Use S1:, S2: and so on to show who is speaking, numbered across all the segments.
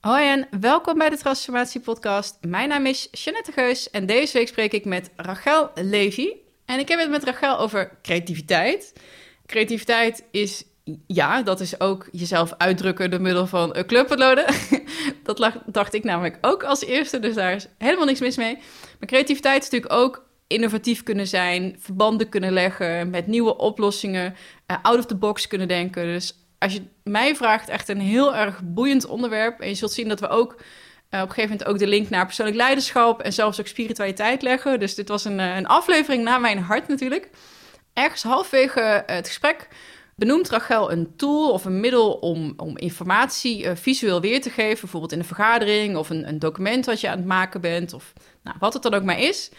S1: Hoi en welkom bij de Transformatie Podcast. Mijn naam is Jeanette Geus en deze week spreek ik met Rachel Levy. En ik heb het met Rachel over creativiteit. Creativiteit is, ja, dat is ook jezelf uitdrukken door middel van een clubloaden. dat dacht ik namelijk ook als eerste, dus daar is helemaal niks mis mee. Maar creativiteit is natuurlijk ook innovatief kunnen zijn, verbanden kunnen leggen, met nieuwe oplossingen, uh, out of the box kunnen denken. Dus als je mij vraagt, echt een heel erg boeiend onderwerp. En je zult zien dat we ook uh, op een gegeven moment ook de link naar persoonlijk leiderschap en zelfs ook spiritualiteit leggen. Dus dit was een, uh, een aflevering naar mijn hart natuurlijk. Ergens halfwege het gesprek benoemt Rachel een tool of een middel om, om informatie visueel weer te geven. Bijvoorbeeld in een vergadering of een, een document wat je aan het maken bent of nou, wat het dan ook maar is.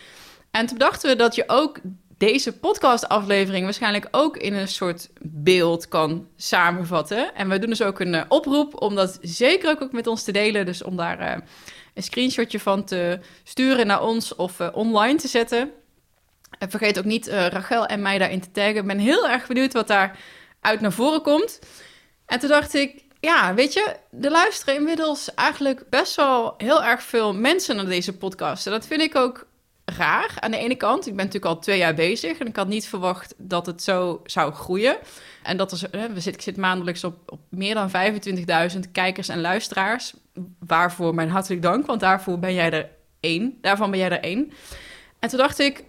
S1: En toen dachten we dat je ook deze podcastaflevering waarschijnlijk ook in een soort beeld kan samenvatten. En we doen dus ook een uh, oproep om dat zeker ook, met ons te delen. Dus om daar uh, een screenshotje van te sturen naar ons of uh, online te zetten. En vergeet ook niet Rachel en mij daarin te taggen. Ik ben heel erg benieuwd wat daar uit naar voren komt. En toen dacht ik, ja, weet je, er luisteren inmiddels eigenlijk best wel heel erg veel mensen naar deze podcast. En dat vind ik ook raar aan de ene kant. Ik ben natuurlijk al twee jaar bezig en ik had niet verwacht dat het zo zou groeien. En dat is, we zit, ik zit maandelijks op, op meer dan 25.000 kijkers en luisteraars. Waarvoor mijn hartelijk dank, want daarvoor ben jij er één. Daarvan ben jij er één. En toen dacht ik,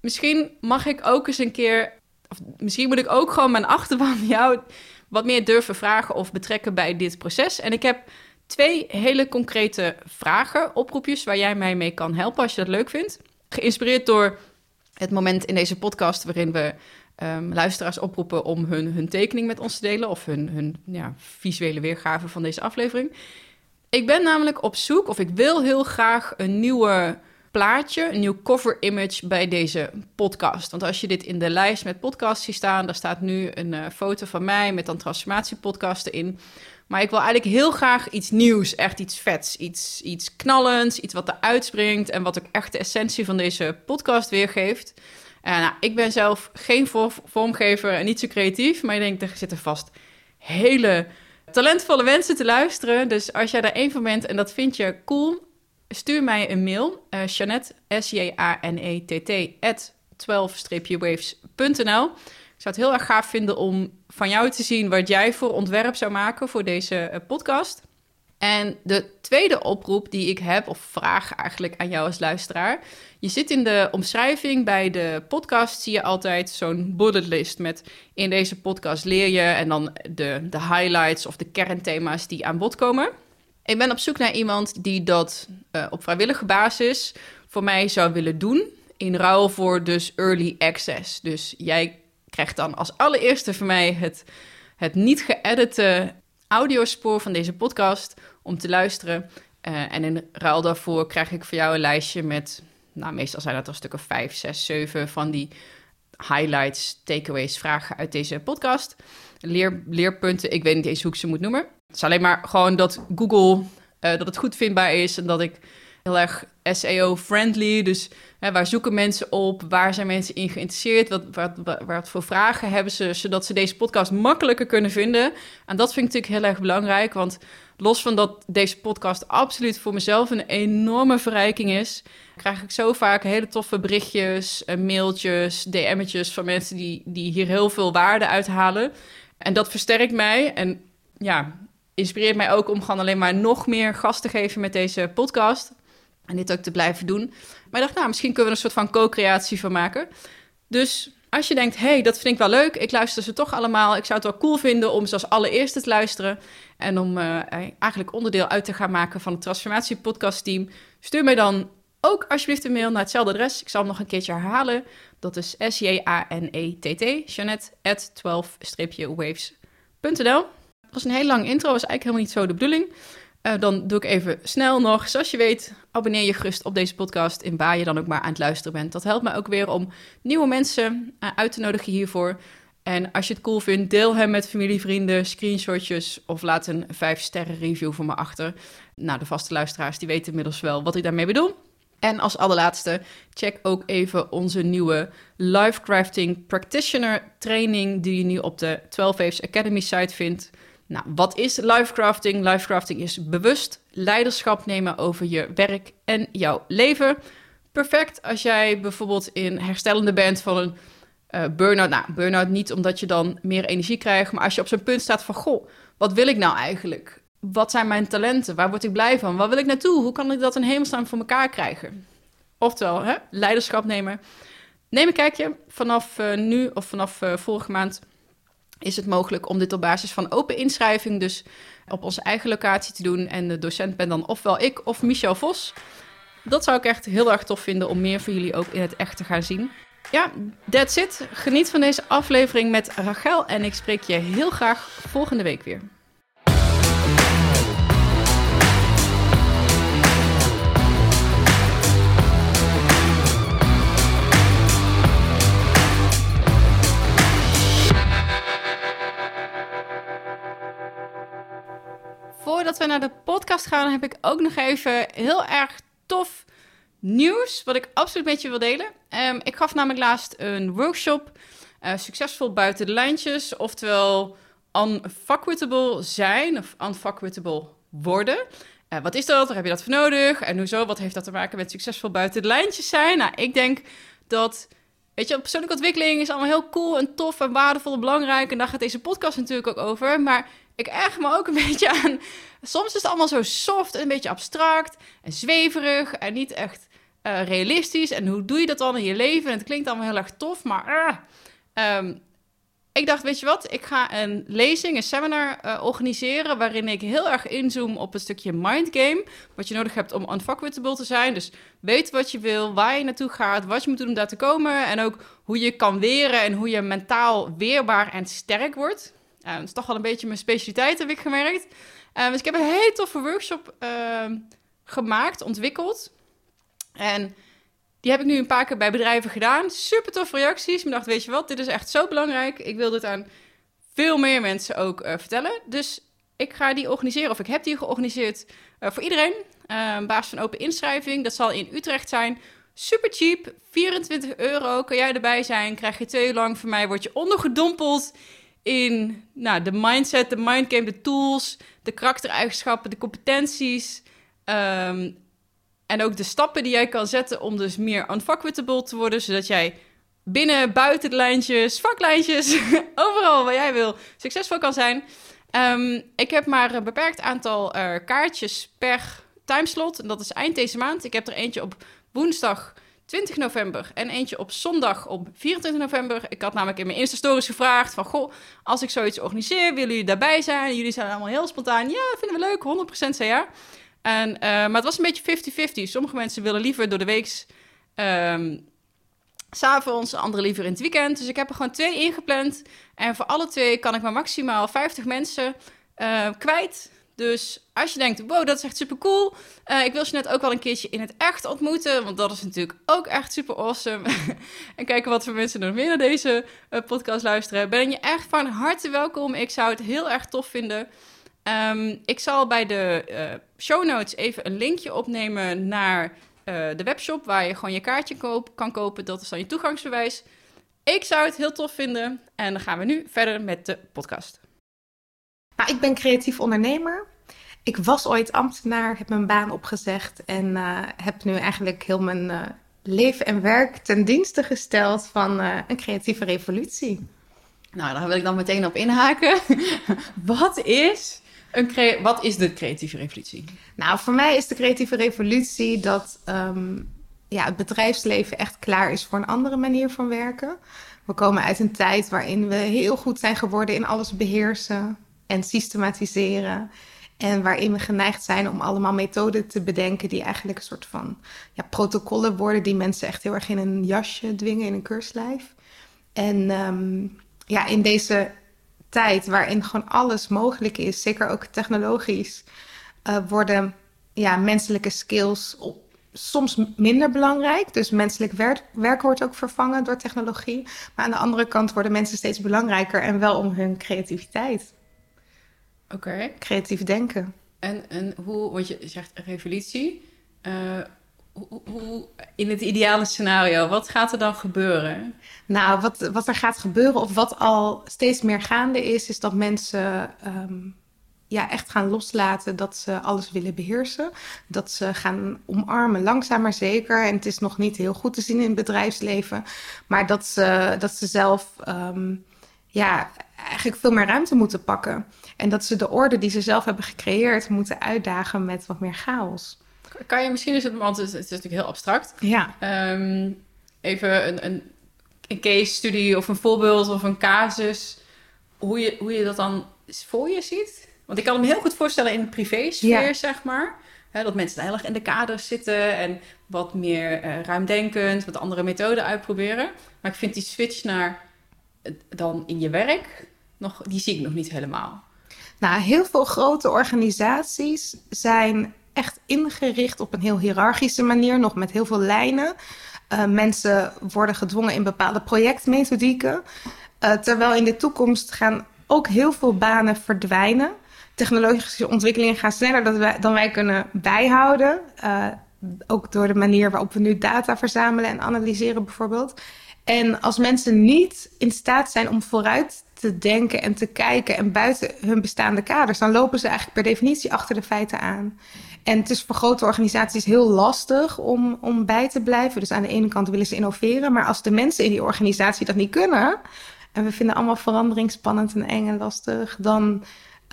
S1: misschien mag ik ook eens een keer... Of misschien moet ik ook gewoon mijn achterban jou wat meer durven vragen of betrekken bij dit proces. En ik heb twee hele concrete vragen, oproepjes waar jij mij mee kan helpen als je dat leuk vindt. Geïnspireerd door het moment in deze podcast waarin we um, luisteraars oproepen om hun, hun tekening met ons te delen of hun, hun ja, visuele weergave van deze aflevering. Ik ben namelijk op zoek, of ik wil heel graag een nieuwe plaatje, een nieuw cover image bij deze podcast. Want als je dit in de lijst met podcasts ziet staan, daar staat nu een uh, foto van mij met dan transformatiepodcasten in. Maar ik wil eigenlijk heel graag iets nieuws, echt iets vets, iets, iets knallends, iets wat er uitspringt en wat ook echt de essentie van deze podcast weergeeft. Nou, ik ben zelf geen vormgever en niet zo creatief, maar ik denk, er zitten vast hele talentvolle mensen te luisteren. Dus als jij daar één van bent en dat vind je cool, stuur mij een mail. Uh, Jeanette, S-J-A-N-E-T-T, at 12-waves.nl. Ik zou het heel erg gaaf vinden om van jou te zien wat jij voor ontwerp zou maken voor deze eh, podcast. En de tweede oproep die ik heb, of vraag eigenlijk aan jou als luisteraar. Je zit in de omschrijving bij de podcast, zie je altijd zo'n bullet list met in deze podcast leer je en dan de, de highlights of de kernthema's die aan bod komen. Ik ben op zoek naar iemand die dat uh, op vrijwillige basis voor mij zou willen doen. In ruil voor dus early access. Dus jij krijgt dan als allereerste van mij het, het niet geëdite audiospoor van deze podcast om te luisteren. Uh, en in ruil daarvoor krijg ik voor jou een lijstje met, nou meestal zijn dat er stukken 5, 6, 7 van die highlights, takeaways, vragen uit deze podcast. Leer, leerpunten, ik weet niet eens hoe ik ze moet noemen. Het is alleen maar gewoon dat Google, uh, dat het goed vindbaar is en dat ik heel erg SEO-friendly. Dus hè, waar zoeken mensen op? Waar zijn mensen in geïnteresseerd? Wat, wat, wat, voor vragen hebben ze, zodat ze deze podcast makkelijker kunnen vinden? En dat vind ik natuurlijk heel erg belangrijk, want los van dat deze podcast absoluut voor mezelf een enorme verrijking is, krijg ik zo vaak hele toffe berichtjes, mailtjes, DM'tjes van mensen die, die hier heel veel waarde uithalen. En dat versterkt mij en ja, inspireert mij ook om gewoon alleen maar nog meer gas te geven met deze podcast. En dit ook te blijven doen. Maar ik dacht, nou, misschien kunnen we er een soort van co-creatie van maken. Dus als je denkt, hey, dat vind ik wel leuk, ik luister ze toch allemaal. Ik zou het wel cool vinden om ze als allereerste te luisteren. En om uh, eigenlijk onderdeel uit te gaan maken van het Transformatie Podcast Team. Stuur mij dan ook alsjeblieft een mail naar hetzelfde adres. Ik zal hem nog een keertje herhalen. Dat is S-J-A-N-E-T-T, Janet, at 12-waves.nl. Dat was een heel lang intro, was eigenlijk helemaal niet zo de bedoeling. Uh, dan doe ik even snel nog. Zoals je weet, abonneer je gerust op deze podcast in waar je dan ook maar aan het luisteren bent. Dat helpt mij ook weer om nieuwe mensen uh, uit te nodigen hiervoor. En als je het cool vindt, deel hem met familie, vrienden, screenshotjes of laat een 5 sterren review voor me achter. Nou, de vaste luisteraars die weten inmiddels wel wat ik daarmee bedoel. En als allerlaatste, check ook even onze nieuwe Life Crafting Practitioner training die je nu op de 12 Waves Academy site vindt. Nou, wat is lifecrafting? Lifecrafting is bewust leiderschap nemen over je werk en jouw leven. Perfect als jij bijvoorbeeld in herstellende bent van een uh, burn-out. Nou, burn-out niet omdat je dan meer energie krijgt, maar als je op zo'n punt staat van: Goh, wat wil ik nou eigenlijk? Wat zijn mijn talenten? Waar word ik blij van? Waar wil ik naartoe? Hoe kan ik dat in hemelsnaam voor elkaar krijgen? Oftewel, hè, leiderschap nemen. Neem een kijkje. Vanaf uh, nu of vanaf uh, vorige maand is het mogelijk om dit op basis van open inschrijving, dus op onze eigen locatie te doen. En de docent ben dan ofwel ik of Michel Vos. Dat zou ik echt heel erg tof vinden om meer van jullie ook in het echt te gaan zien. Ja, that's it. Geniet van deze aflevering met Rachel en ik spreek je heel graag volgende week weer. Voordat we naar de podcast gaan, heb ik ook nog even heel erg tof nieuws, wat ik absoluut met je wil delen. Um, ik gaf namelijk laatst een workshop, uh, succesvol buiten de lijntjes, oftewel unfuckwittable zijn of unfuckwittable worden. Uh, wat is dat? Waar heb je dat voor nodig? En hoezo? Wat heeft dat te maken met succesvol buiten de lijntjes zijn? Nou, ik denk dat, weet je, persoonlijke ontwikkeling is allemaal heel cool en tof en waardevol en belangrijk. En daar gaat deze podcast natuurlijk ook over. Maar ik erg me ook een beetje aan. Soms is het allemaal zo soft en een beetje abstract en zweverig en niet echt uh, realistisch. En hoe doe je dat dan in je leven? En het klinkt allemaal heel erg tof, maar uh, ik dacht, weet je wat? Ik ga een lezing, een seminar uh, organiseren waarin ik heel erg inzoom op een stukje mindgame. Wat je nodig hebt om unfuckwittable te zijn. Dus weet wat je wil, waar je naartoe gaat, wat je moet doen om daar te komen. En ook hoe je kan weren en hoe je mentaal weerbaar en sterk wordt. Uh, is toch wel een beetje mijn specialiteit, heb ik gemerkt. Uh, dus ik heb een hele toffe workshop uh, gemaakt, ontwikkeld. En die heb ik nu een paar keer bij bedrijven gedaan. Super toffe reacties. Ik dacht, weet je wat, dit is echt zo belangrijk. Ik wil dit aan veel meer mensen ook uh, vertellen. Dus ik ga die organiseren, of ik heb die georganiseerd uh, voor iedereen. Uh, basis van open inschrijving. Dat zal in Utrecht zijn. Super cheap, 24 euro. Kan jij erbij zijn? Krijg je twee lang van mij. Word je ondergedompeld in nou, de mindset, de mindgame, de tools, de karaktereigenschappen, de competenties. Um, en ook de stappen die jij kan zetten om dus meer unfuckwittable te worden, zodat jij binnen, buiten de lijntjes, vaklijntjes, overal waar jij wil, succesvol kan zijn. Um, ik heb maar een beperkt aantal uh, kaartjes per timeslot. En dat is eind deze maand. Ik heb er eentje op woensdag 20 november en eentje op zondag op 24 november. Ik had namelijk in mijn Insta-stories gevraagd van... Goh, als ik zoiets organiseer, willen jullie daarbij zijn? Jullie zijn allemaal heel spontaan. Ja, vinden we leuk, 100% zei ja. En, uh, maar het was een beetje 50-50. Sommige mensen willen liever door de week... Um, S'avonds, andere liever in het weekend. Dus ik heb er gewoon twee ingepland. En voor alle twee kan ik maar maximaal 50 mensen uh, kwijt. Dus als je denkt, wow, dat is echt super cool. Uh, ik wil je net ook wel een keertje in het echt ontmoeten. Want dat is natuurlijk ook echt super awesome. en kijken wat voor mensen nog meer naar deze uh, podcast luisteren. Ben je echt van harte welkom. Ik zou het heel erg tof vinden. Um, ik zal bij de uh, show notes even een linkje opnemen naar de webshop. Waar je gewoon je kaartje kan kopen. Dat is dan je toegangsbewijs. Ik zou het heel tof vinden. En dan gaan we nu verder met de podcast.
S2: Nou, ik ben creatief ondernemer. Ik was ooit ambtenaar, heb mijn baan opgezegd en uh, heb nu eigenlijk heel mijn uh, leven en werk ten dienste gesteld van uh, een creatieve revolutie.
S1: Nou, daar wil ik dan meteen op inhaken. wat, is een wat is de creatieve revolutie?
S2: Nou, voor mij is de creatieve revolutie dat um, ja, het bedrijfsleven echt klaar is voor een andere manier van werken. We komen uit een tijd waarin we heel goed zijn geworden in alles beheersen en systematiseren. En waarin we geneigd zijn om allemaal methoden te bedenken die eigenlijk een soort van ja, protocollen worden, die mensen echt heel erg in een jasje dwingen, in een keurslijf. En um, ja, in deze tijd waarin gewoon alles mogelijk is, zeker ook technologisch, uh, worden ja, menselijke skills soms minder belangrijk. Dus menselijk werk wordt ook vervangen door technologie. Maar aan de andere kant worden mensen steeds belangrijker en wel om hun creativiteit.
S1: Oké. Okay.
S2: Creatief denken.
S1: En, en hoe, want je zegt revolutie. Uh, hoe, hoe, in het ideale scenario, wat gaat er dan gebeuren?
S2: Nou, wat, wat er gaat gebeuren, of wat al steeds meer gaande is, is dat mensen um, ja, echt gaan loslaten dat ze alles willen beheersen. Dat ze gaan omarmen, langzaam maar zeker. En het is nog niet heel goed te zien in het bedrijfsleven. Maar dat ze, dat ze zelf ehm, ja, eigenlijk veel meer ruimte moeten pakken. En dat ze de orde die ze zelf hebben gecreëerd moeten uitdagen met wat meer chaos.
S1: Kan je misschien eens, want het is, het is natuurlijk heel abstract.
S2: Ja.
S1: Ehm, even een, een, een case study of een voorbeeld of een casus. Hoe je, hoe je dat dan voor je ziet? Want ik kan me heel goed voorstellen in de privésfeer,
S2: Ja.
S1: zeg maar. Hè, dat mensen heel erg in de kaders zitten en wat meer eh, ruimdenkend, wat andere methoden uitproberen. Maar ik vind die switch naar dan in je werk, nog, die zie ik nog niet helemaal.
S2: Nou, heel veel grote organisaties zijn echt ingericht op een heel hiërarchische manier, nog met heel veel lijnen. Eh, mensen worden gedwongen in bepaalde projectmethodieken. Eh, terwijl in de toekomst gaan ook heel veel banen verdwijnen. Technologische ontwikkelingen gaan sneller dan wij, dan wij kunnen bijhouden. Eh, ook door de manier waarop we nu data verzamelen en analyseren bijvoorbeeld. En als mensen niet in staat zijn om vooruit te denken en te kijken en buiten hun bestaande kaders, dan lopen ze eigenlijk per definitie achter de feiten aan. En het is voor grote organisaties heel lastig om, om bij te blijven. Dus aan de ene kant willen ze innoveren, maar als de mensen in die organisatie dat niet kunnen, en we vinden allemaal verandering spannend en eng en lastig, dan,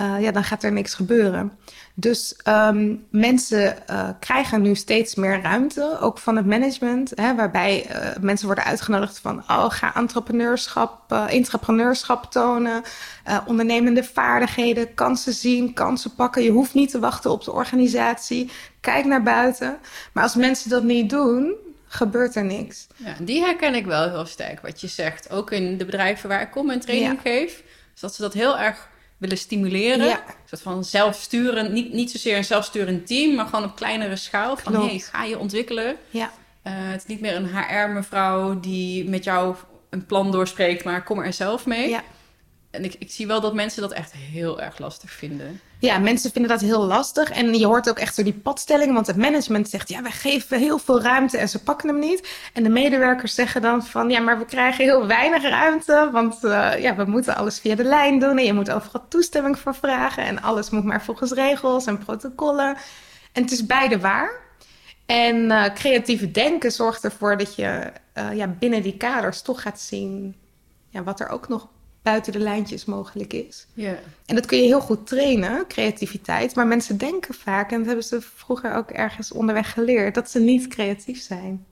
S2: uh, ja, dan gaat er niks gebeuren. Dus um, mensen uh, krijgen nu steeds meer ruimte, ook van het management, hè, waarbij uh, mensen worden uitgenodigd van, oh, ga entrepreneurschap, intrapreneurschap tonen, ondernemende vaardigheden, kansen zien, kansen pakken. Je hoeft niet te wachten op de organisatie. Kijk naar buiten. Maar als mensen dat niet doen, gebeurt er niks.
S1: Ja, die herken ik wel heel sterk, wat je zegt. Ook in de bedrijven waar ik kom en training ja. geef. Dat ze dat heel erg willen stimuleren.
S2: Ja.
S1: Een soort van zelfsturen, niet, niet zozeer een zelfsturend team, maar gewoon op kleinere schaal. Van
S2: Klopt.
S1: hey, ga je ontwikkelen.
S2: Ja.
S1: Uh, het is niet meer een HR-mevrouw die met jou een plan doorspreekt, maar kom er zelf mee.
S2: Ja.
S1: En ik, zie wel dat mensen dat echt heel erg lastig vinden.
S2: Ja, mensen vinden dat heel lastig. En je hoort ook echt zo die padstelling. Want het management zegt, ja, wij geven heel veel ruimte en ze pakken hem niet. En de medewerkers zeggen dan van, ja, maar we krijgen heel weinig ruimte. Want uh, ja, we moeten alles via de lijn doen. En je moet overal toestemming voor vragen. En alles moet maar volgens regels en protocollen. En het is beide waar. En uh, creatieve denken zorgt ervoor dat je uh, ja, binnen die kaders toch gaat zien ja, wat er ook nog buiten de lijntjes mogelijk is.
S1: Yeah.
S2: En dat kun je heel goed trainen, creativiteit. Maar mensen denken vaak, en dat hebben ze vroeger ook ergens onderweg geleerd, dat ze niet creatief zijn.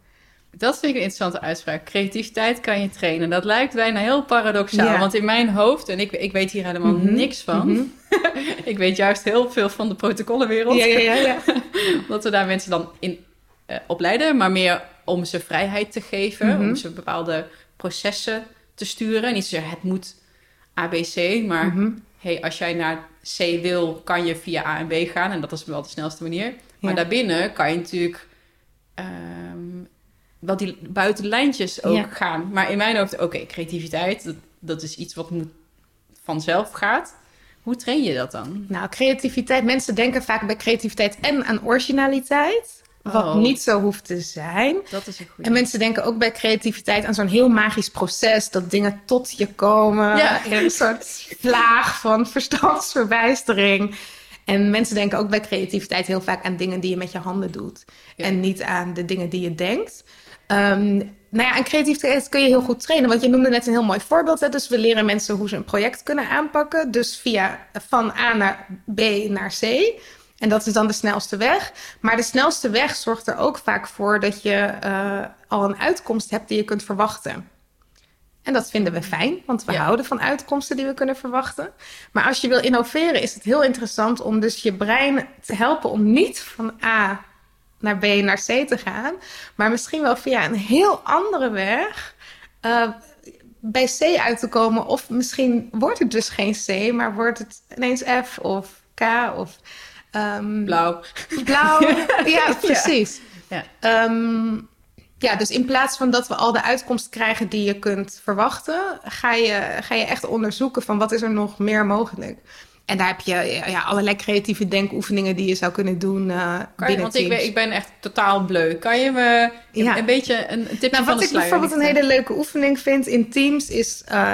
S1: Dat vind ik een interessante uitspraak. Creativiteit kan je trainen. Dat lijkt bijna heel paradoxaal.
S2: Ja.
S1: Want in mijn hoofd, en ik, ik weet hier helemaal
S2: Mhm,
S1: niks van.
S2: mhm.
S1: ik weet juist heel veel van de protocollenwereld.
S2: Ja, ja, ja, ja.
S1: dat we daar mensen dan in eh, opleiden. Maar meer om ze vrijheid te geven.
S2: Mhm.
S1: Om ze bepaalde processen te sturen. Niet zozeer het moet ABC, maar
S2: Mhm.
S1: hey, als jij naar C wil, kan je via A en B gaan. En dat is wel de snelste manier. Maar daarbinnen kan je natuurlijk ehm, wel die buiten de lijntjes ook
S2: Ja.
S1: gaan. Maar in mijn hoofd, oké, creativiteit, dat, dat is iets wat moet vanzelf gaat. Hoe train je dat dan?
S2: Nou, creativiteit. Mensen denken vaak bij creativiteit en aan originaliteit. Wat
S1: Oh.
S2: niet zo hoeft te zijn.
S1: Dat is een goede.
S2: En mensen denken ook bij creativiteit aan zo'n heel magisch proces. Dat dingen tot je komen.
S1: Ja.
S2: In een soort vlaag van verstandsverbijstering. En mensen denken ook bij creativiteit heel vaak aan dingen die je met je handen doet.
S1: Ja.
S2: En niet aan de dingen die je denkt. Ehm, nou ja, en creativiteit kun je heel goed trainen. Want je noemde net een heel mooi voorbeeld. Hè? Dus we leren mensen hoe ze een project kunnen aanpakken. Dus via van A naar B naar C. En dat is dan de snelste weg. Maar de snelste weg zorgt er ook vaak voor dat je eh, al een uitkomst hebt die je kunt verwachten. En dat vinden we fijn, want we
S1: Ja.
S2: houden van uitkomsten die we kunnen verwachten. Maar als je wil innoveren, is het heel interessant om dus je brein te helpen om niet van A naar B naar C te gaan, maar misschien wel via een heel andere weg eh, bij C uit te komen. Of misschien wordt het dus geen C, maar wordt het ineens F of K of ehm,
S1: Blauw.
S2: blauw. ja, precies.
S1: Ja.
S2: Ehm, ja, dus in plaats van dat we al de uitkomst krijgen die je kunt verwachten, ga je, ga je echt onderzoeken van wat is er nog meer mogelijk. En daar heb je ja, allerlei creatieve denkoefeningen die je zou kunnen doen. Uh,
S1: kan je, want ik ben, ik ben, echt totaal bleu. Kan je me ja. een beetje een, een tipje nou,
S2: van Wat ik bijvoorbeeld een hele leuke oefening vind in Teams is... Uh,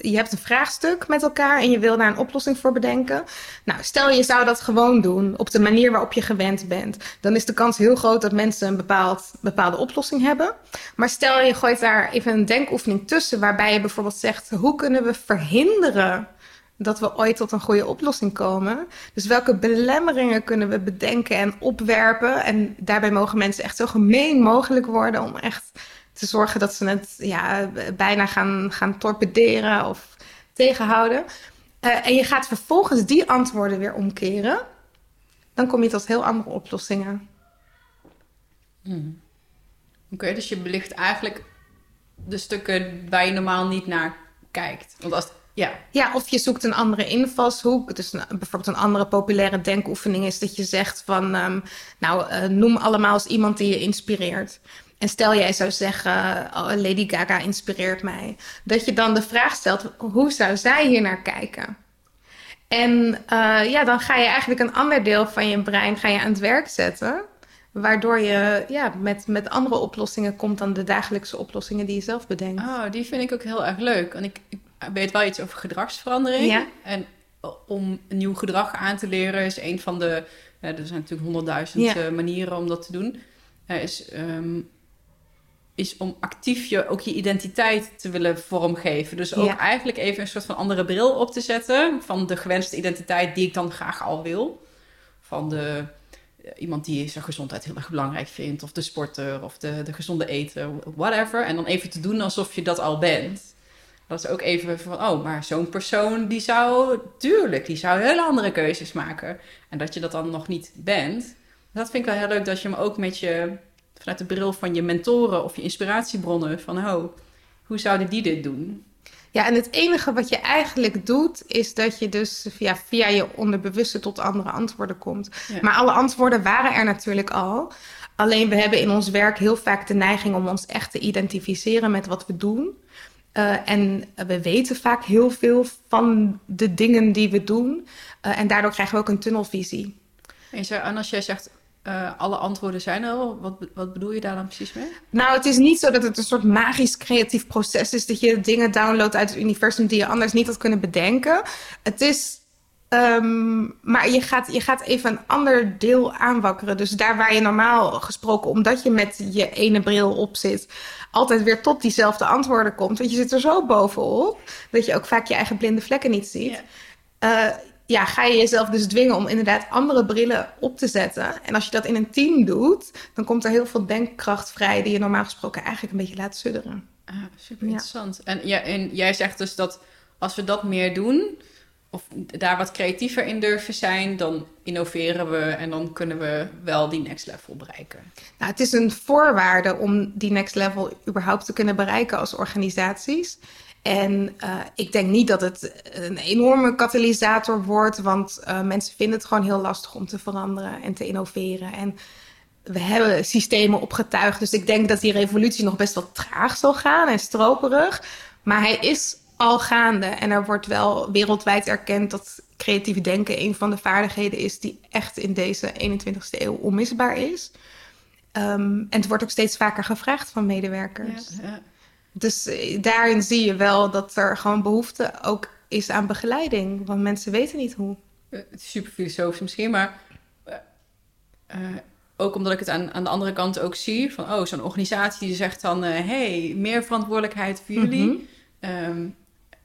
S2: je hebt een vraagstuk met elkaar en je wil daar een oplossing voor bedenken. Nou, stel je zou dat gewoon doen op de manier waarop je gewend bent. Dan is de kans heel groot dat mensen een bepaald, bepaalde oplossing hebben. Maar stel je gooit daar even een denkoefening tussen... waarbij je bijvoorbeeld zegt... hoe kunnen we verhinderen dat we ooit tot een goede oplossing komen. Dus welke belemmeringen kunnen we bedenken en opwerpen? En daarbij mogen mensen echt zo gemeen mogelijk worden om echt te zorgen dat ze het ja, bijna gaan, gaan torpederen of tegenhouden. Uh, en je gaat vervolgens die antwoorden weer omkeren. Dan kom je tot heel andere oplossingen.
S1: Hmm. Oké, dus je belicht eigenlijk de stukken waar je normaal niet naar kijkt. Want als
S2: ja. ja, of je zoekt een andere invalshoek. Dus een, bijvoorbeeld een andere populaire denkoefening is dat je zegt van... Um, nou, uh, noem allemaal eens iemand die je inspireert. En stel jij zou zeggen, oh, Lady Gaga inspireert mij. Dat je dan de vraag stelt, hoe zou zij hier naar kijken? En uh, ja, dan ga je eigenlijk een ander deel van je brein ga je aan het werk zetten. Waardoor je ja, met, met andere oplossingen komt dan de dagelijkse oplossingen die je zelf bedenkt.
S1: Oh, die vind ik ook heel erg leuk. En ik, ik weet wel iets over gedragsverandering. Ja. En om een nieuw gedrag aan te leren is een van de... er zijn natuurlijk honderdduizend eh, manieren om dat te doen. is, um, is om actief je, ook je identiteit te willen vormgeven. Dus ook eigenlijk even een soort van andere bril op te zetten... van de gewenste identiteit die ik dan graag al wil. Van de iemand die zijn gezondheid heel erg belangrijk vindt, of de sporter, of de, de gezonde eten, whatever. En dan even te doen alsof je dat al bent. Dat is ook even van, oh, maar zo'n persoon die zou, tuurlijk, die zou hele andere keuzes maken. En dat je dat dan nog niet bent. Dat vind ik wel heel leuk dat je hem ook met je, vanuit de bril van je mentoren of je inspiratiebronnen, van, oh, hoe zouden die dit doen?
S2: Ja, en het enige wat je eigenlijk doet, is dat je dus via, via je onderbewuste tot andere antwoorden komt. Maar alle antwoorden waren er natuurlijk al. Alleen we hebben in ons werk heel vaak de neiging om ons echt te identificeren met wat we doen. Uh, en we weten vaak heel veel van de dingen die we doen. Uh, en daardoor krijgen we ook een tunnelvisie.
S1: En als jij zegt uh, alle antwoorden zijn er al. Wat, wat bedoel je daar dan precies mee?
S2: Nou, het is niet zo dat het een soort magisch creatief proces is... dat je dingen downloadt uit het universum die je anders niet had kunnen bedenken. Het is... Um, maar je gaat, je gaat even een ander deel aanwakkeren. Dus daar waar je normaal gesproken, omdat je met je ene bril op zit... altijd weer tot diezelfde antwoorden komt. Want je zit er zo bovenop... dat je ook vaak je eigen blinde vlekken niet ziet... Ja. Uh, ja, ga je jezelf dus dwingen om inderdaad andere brillen op te zetten. En als je dat in een team doet, dan komt er heel veel denkkracht vrij die je normaal gesproken eigenlijk een beetje laat sudderen.
S1: Ah, super interessant. En, ja, en jij zegt dus dat als we dat meer doen, of daar wat creatiever in durven zijn, dan innoveren we en dan kunnen we wel die next level bereiken.
S2: Nou, het is een voorwaarde om die next level überhaupt te kunnen bereiken als organisaties. En uh, ik denk niet dat het een enorme katalysator wordt, want uh, mensen vinden het gewoon heel lastig om te veranderen en te innoveren. En we hebben systemen opgetuigd, dus ik denk dat die revolutie nog best wel traag zal gaan en stroperig. Maar hij is al gaande en er wordt wel wereldwijd erkend dat creatief denken een van de vaardigheden is die echt in deze 21ste eeuw onmisbaar is. Um, en het wordt ook steeds vaker gevraagd van medewerkers. Ja, ja. Dus eh, daarin zie je wel dat er gewoon behoefte ook is aan begeleiding. Want mensen weten niet hoe.
S1: Eh, het is super filosofisch misschien, maar uh, ook omdat ik het aan, aan de andere kant ook zie. Van, oh, zo'n organisatie die zegt dan... Uh, hey, meer verantwoordelijkheid voor jullie. Mm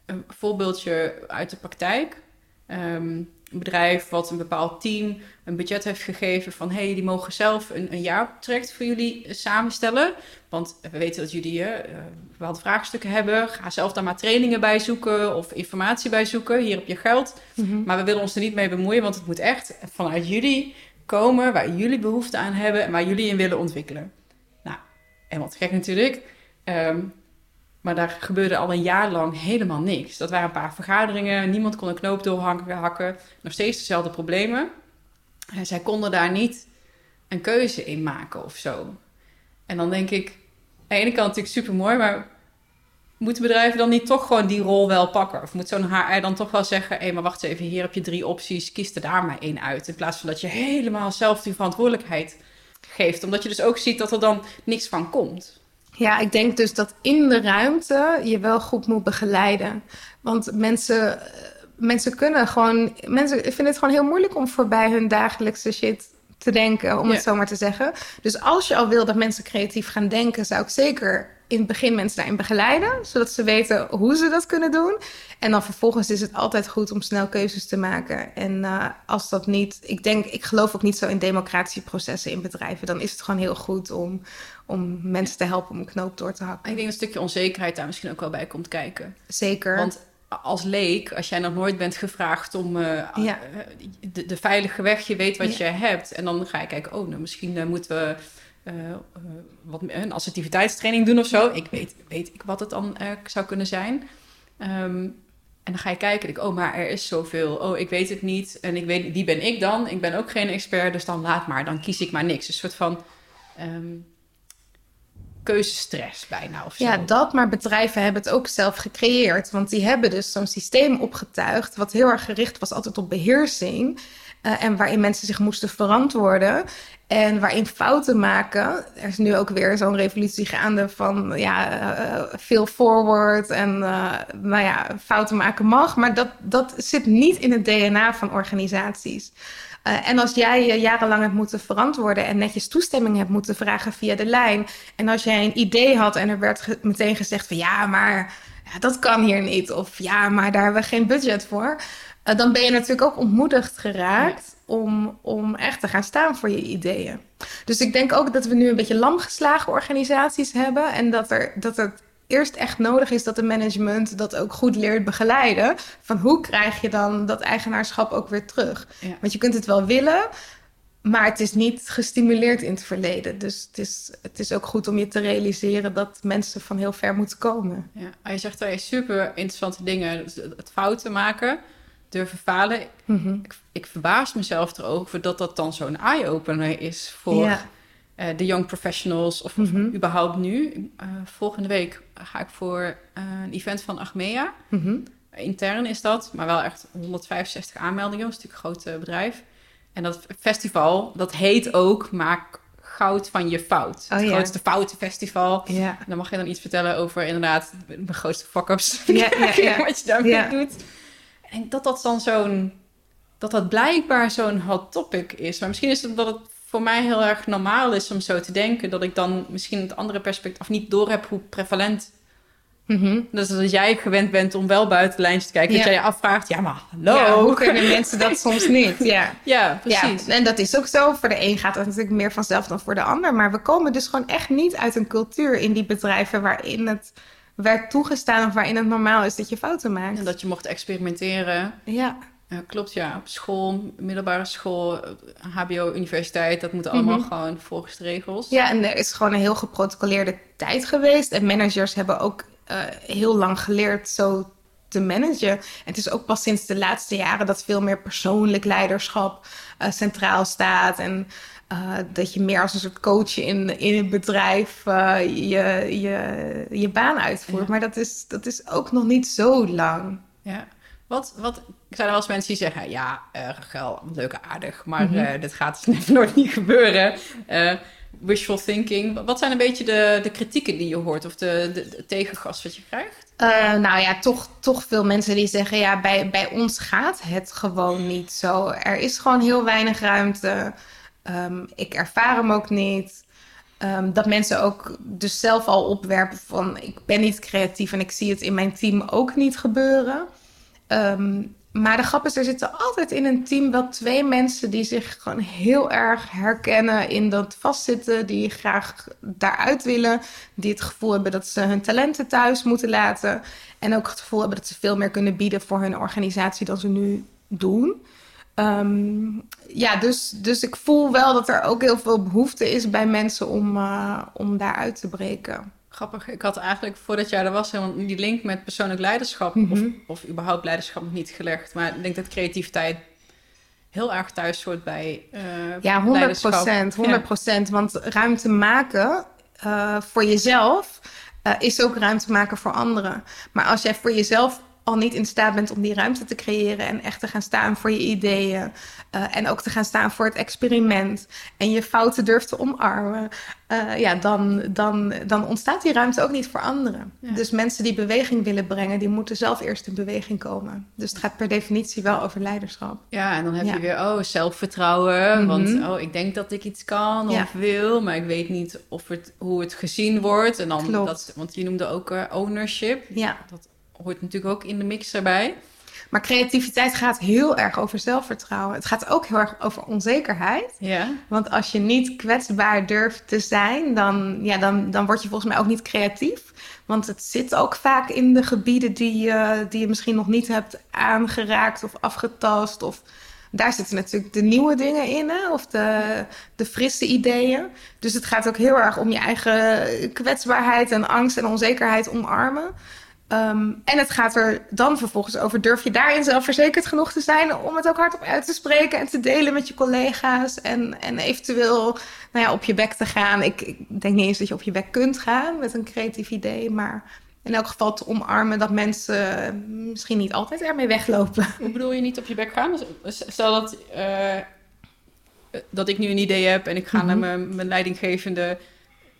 S1: een voorbeeldje uit de praktijk. Um, een bedrijf wat een bepaald team een budget heeft gegeven van hey, die mogen zelf een, een jaartraject voor jullie eh, samenstellen. Want we weten dat jullie uh, bepaalde vraagstukken hebben. Ga zelf daar maar trainingen bij zoeken of informatie bij zoeken. Hier op je geld. Mhm. Maar we willen ons er niet mee bemoeien, want het moet echt vanuit jullie komen waar jullie behoefte aan hebben en waar jullie in willen ontwikkelen. Nou, en wat gek natuurlijk. Um, maar daar gebeurde al een jaar lang helemaal niks. Dat waren een paar vergaderingen, niemand kon een knoop doorhakken, nog steeds dezelfde problemen. En zij konden daar niet een keuze in maken of zo. En dan denk ik, aan de ene kant natuurlijk super mooi, maar moeten bedrijven dan niet toch gewoon die rol wel pakken? Of moet zo'n HR dan toch wel zeggen: hé, maar wacht even, hier heb je drie opties, kies er daar maar één uit. In plaats van dat je helemaal zelf die verantwoordelijkheid geeft. Omdat je dus ook ziet dat er dan niks van komt.
S2: Ja, ik denk dus dat in de ruimte je wel goed moet begeleiden. Want mensen, mensen kunnen gewoon. Mensen vinden het gewoon heel moeilijk om voorbij hun dagelijkse shit te denken, om
S1: Ja.
S2: het zo maar te zeggen. Dus als je al wil dat mensen creatief gaan denken, zou ik zeker in het begin mensen daarin begeleiden, zodat ze weten hoe ze dat kunnen doen. En dan vervolgens is het altijd goed om snel keuzes te maken. En eh, als dat niet, ik denk, ik geloof ook niet zo in democratische processen in bedrijven. Dan is het gewoon heel goed om, om mensen te helpen om een knoop door te hakken.
S1: Ik denk een stukje onzekerheid daar misschien ook wel bij komt kijken.
S2: Zeker.
S1: Want als leek, als jij nog nooit bent gevraagd om eh,
S2: Ja.
S1: eh, de, de veilige weg, je weet wat
S2: Ja.
S1: je hebt. En dan ga je kijken, oh, nou, misschien moeten we eh, eh, wat, een assertiviteitstraining doen of zo. Ik weet, weet ik wat het dan eh, zou kunnen zijn. Ehm, en dan ga je kijken, denk, oh, maar er is zoveel. Oh, ik weet het niet. En ik weet, wie ben ik dan? Ik ben ook geen expert, dus dan laat maar. Dan kies ik maar niks. Een soort van ehm keuzestress bijna of zo.
S2: Ja, dat, maar bedrijven hebben het ook zelf gecreëerd. Want die hebben dus zo'n systeem opgetuigd... wat heel erg gericht was altijd op beheersing... eh, en waarin mensen zich moesten verantwoorden... en waarin fouten maken... er is nu ook weer zo'n revolutie gaande van... ja, eh, veel forward en eh, nou ja, fouten maken mag... maar dat, dat zit niet in het DNA van organisaties... En als jij je jarenlang hebt moeten verantwoorden en netjes toestemming hebt moeten vragen via de lijn. En als jij een idee had en er werd meteen gezegd van ja, maar ja, dat kan hier niet. Of ja, maar daar hebben we geen budget voor. Uh, dan ben je natuurlijk ook ontmoedigd geraakt om, om echt te gaan staan voor je ideeën. Dus ik denk ook dat we nu een beetje lamgeslagen organisaties hebben. En dat, er, dat het eerst echt nodig is dat de management dat ook goed leert begeleiden. Van hoe krijg je dan dat eigenaarschap ook weer terug?
S1: Ja.
S2: Want je kunt het wel willen, maar het is niet gestimuleerd in het verleden. Dus het is, het is ook goed om je te realiseren dat mensen van heel ver moeten komen.
S1: Ja, je zegt twee super interessante dingen. Het fouten maken, durven falen.
S2: Mm -hmm.
S1: ik, ik, verbaas mezelf erover dat dat dan zo'n eye-opener is voor
S2: Ja.
S1: uh, de young professionals. Of, of
S2: Mhm.
S1: überhaupt nu. Uh, volgende week ga ik voor uh, een event van Achmea.
S2: Mhm.
S1: Intern is dat, maar wel echt 165 aanmeldingen. Dat is natuurlijk een groot bedrijf. En dat festival, dat heet ook Maak goud van je fout.
S2: Oh,
S1: het
S2: ja.
S1: grootste foutenfestival.
S2: Ja.
S1: En dan mag je dan iets vertellen over inderdaad de grootste fuck-ups.
S2: Ja, ja, ja.
S1: wat je daarmee doet. Denk dat dat dan zo'n... Dat dat blijkbaar zo'n hot topic is. Maar misschien is het dat het voor mij heel erg normaal is om zo te denken. Dat ik dan misschien het andere perspectief... Of niet doorheb hoe prevalent...
S2: Mhm.
S1: Dus dat jij gewend bent om wel buiten de lijntjes te kijken.
S2: Ja.
S1: Dat jij je afvraagt, ja maar hallo.
S2: Ja, hoe kunnen mensen dat soms niet? Ja.
S1: Ja, precies.
S2: Ja, en dat is ook zo. Voor de een gaat het natuurlijk meer vanzelf dan voor de ander. Maar we komen dus gewoon echt niet uit een cultuur in die bedrijven waarin het werd toegestaan of waarin het normaal is dat je fouten maakt.
S1: En dat je mocht experimenteren.
S2: Ja,
S1: klopt, ja. Op school, middelbare school, HBO, universiteit, dat moet allemaal
S2: Mhm.
S1: gewoon volgens de regels.
S2: ja, en er is gewoon een heel geprotocoleerde tijd geweest. En managers hebben ook eh, heel lang geleerd zo te managen. En het is ook pas sinds de laatste jaren dat veel meer persoonlijk leiderschap eh, centraal staat. En eh, dat je meer als een soort coach in, in het bedrijf eh, je, je, je baan uitvoert.
S1: Ja.
S2: Maar dat is, dat is ook nog niet zo lang.
S1: Ja. Wat, wat, zijn er wel eens mensen die zeggen, ja, eh Rachel, leuk en aardig, maar eh, dit gaat dus nooit niet gebeuren. Wishful thinking. Wat zijn een beetje de, de kritieken die je hoort of de, de, de tegengas wat je krijgt?
S2: Nou ja, toch, toch veel mensen die zeggen: ja, bij, bij ons gaat het gewoon niet zo. Er is gewoon heel weinig ruimte. Ehm, ik ervaar hem ook niet. Ehm, dat mensen ook dus zelf al opwerpen van: ik ben niet creatief en ik zie het in mijn team ook niet gebeuren. Ehm, maar de grap is, er zitten altijd in een team wel twee mensen die zich gewoon heel erg herkennen in dat vastzitten, die graag daaruit willen, die het gevoel hebben dat ze hun talenten thuis moeten laten en ook het gevoel hebben dat ze veel meer kunnen bieden voor hun organisatie dan ze nu doen. Ehm, ja, dus, dus ik voel wel dat er ook heel veel behoefte is bij mensen om, uh, om daaruit te breken.
S1: Grappig, ik had eigenlijk voordat jij er was helemaal die link met persoonlijk leiderschap
S2: Mhm.
S1: of, of überhaupt leiderschap nog niet gelegd. Maar ik denk dat creativiteit heel erg thuis hoort bij eh
S2: Ja, 100
S1: leiderschap.
S2: procent. 100 Want ruimte maken uh, voor jezelf uh, is ook ruimte maken voor anderen. Maar als jij voor jezelf al niet in staat bent om die ruimte te creëren en echt te gaan staan voor je ideeën. Uh, en ook te gaan staan voor het experiment. En je fouten durft te omarmen. Uh, ja, dan, dan, dan ontstaat die ruimte ook niet voor anderen. Ja. Dus mensen die beweging willen brengen, die moeten zelf eerst in beweging komen. Dus het gaat per definitie wel over leiderschap.
S1: Ja, en dan heb je weer, oh, zelfvertrouwen. Mm -hmm. Want, oh, ik denk dat ik iets kan of wil, maar ik weet niet of het, hoe het gezien wordt. En dan, dat, want je noemde ook uh, ownership.
S2: Ja.
S1: Dat hoort natuurlijk ook in de mix erbij.
S2: Maar creativiteit gaat heel erg over zelfvertrouwen. Het gaat ook heel erg over onzekerheid.
S1: Ja.
S2: Want als je niet kwetsbaar durft te zijn, dan, ja, dan, dan word je volgens mij ook niet creatief. Want het zit ook vaak in de gebieden die, uh, die je misschien nog niet hebt aangeraakt of afgetast. Of daar zitten natuurlijk de nieuwe dingen in, hè? of de, de frisse ideeën. Dus het gaat ook heel erg om je eigen kwetsbaarheid en angst en onzekerheid omarmen. Um, en het gaat er dan vervolgens over: durf je daarin zelfverzekerd genoeg te zijn om het ook hardop uit te spreken en te delen met je collega's en, en eventueel nou ja, op je bek te gaan? Ik, ik denk niet eens dat je op je bek kunt gaan met een creatief idee, maar in elk geval te omarmen dat mensen misschien niet altijd ermee weglopen.
S1: Hoe bedoel je niet op je bek gaan? Stel dat, uh, dat ik nu een idee heb en ik ga mm -hmm. naar mijn, mijn leidinggevende.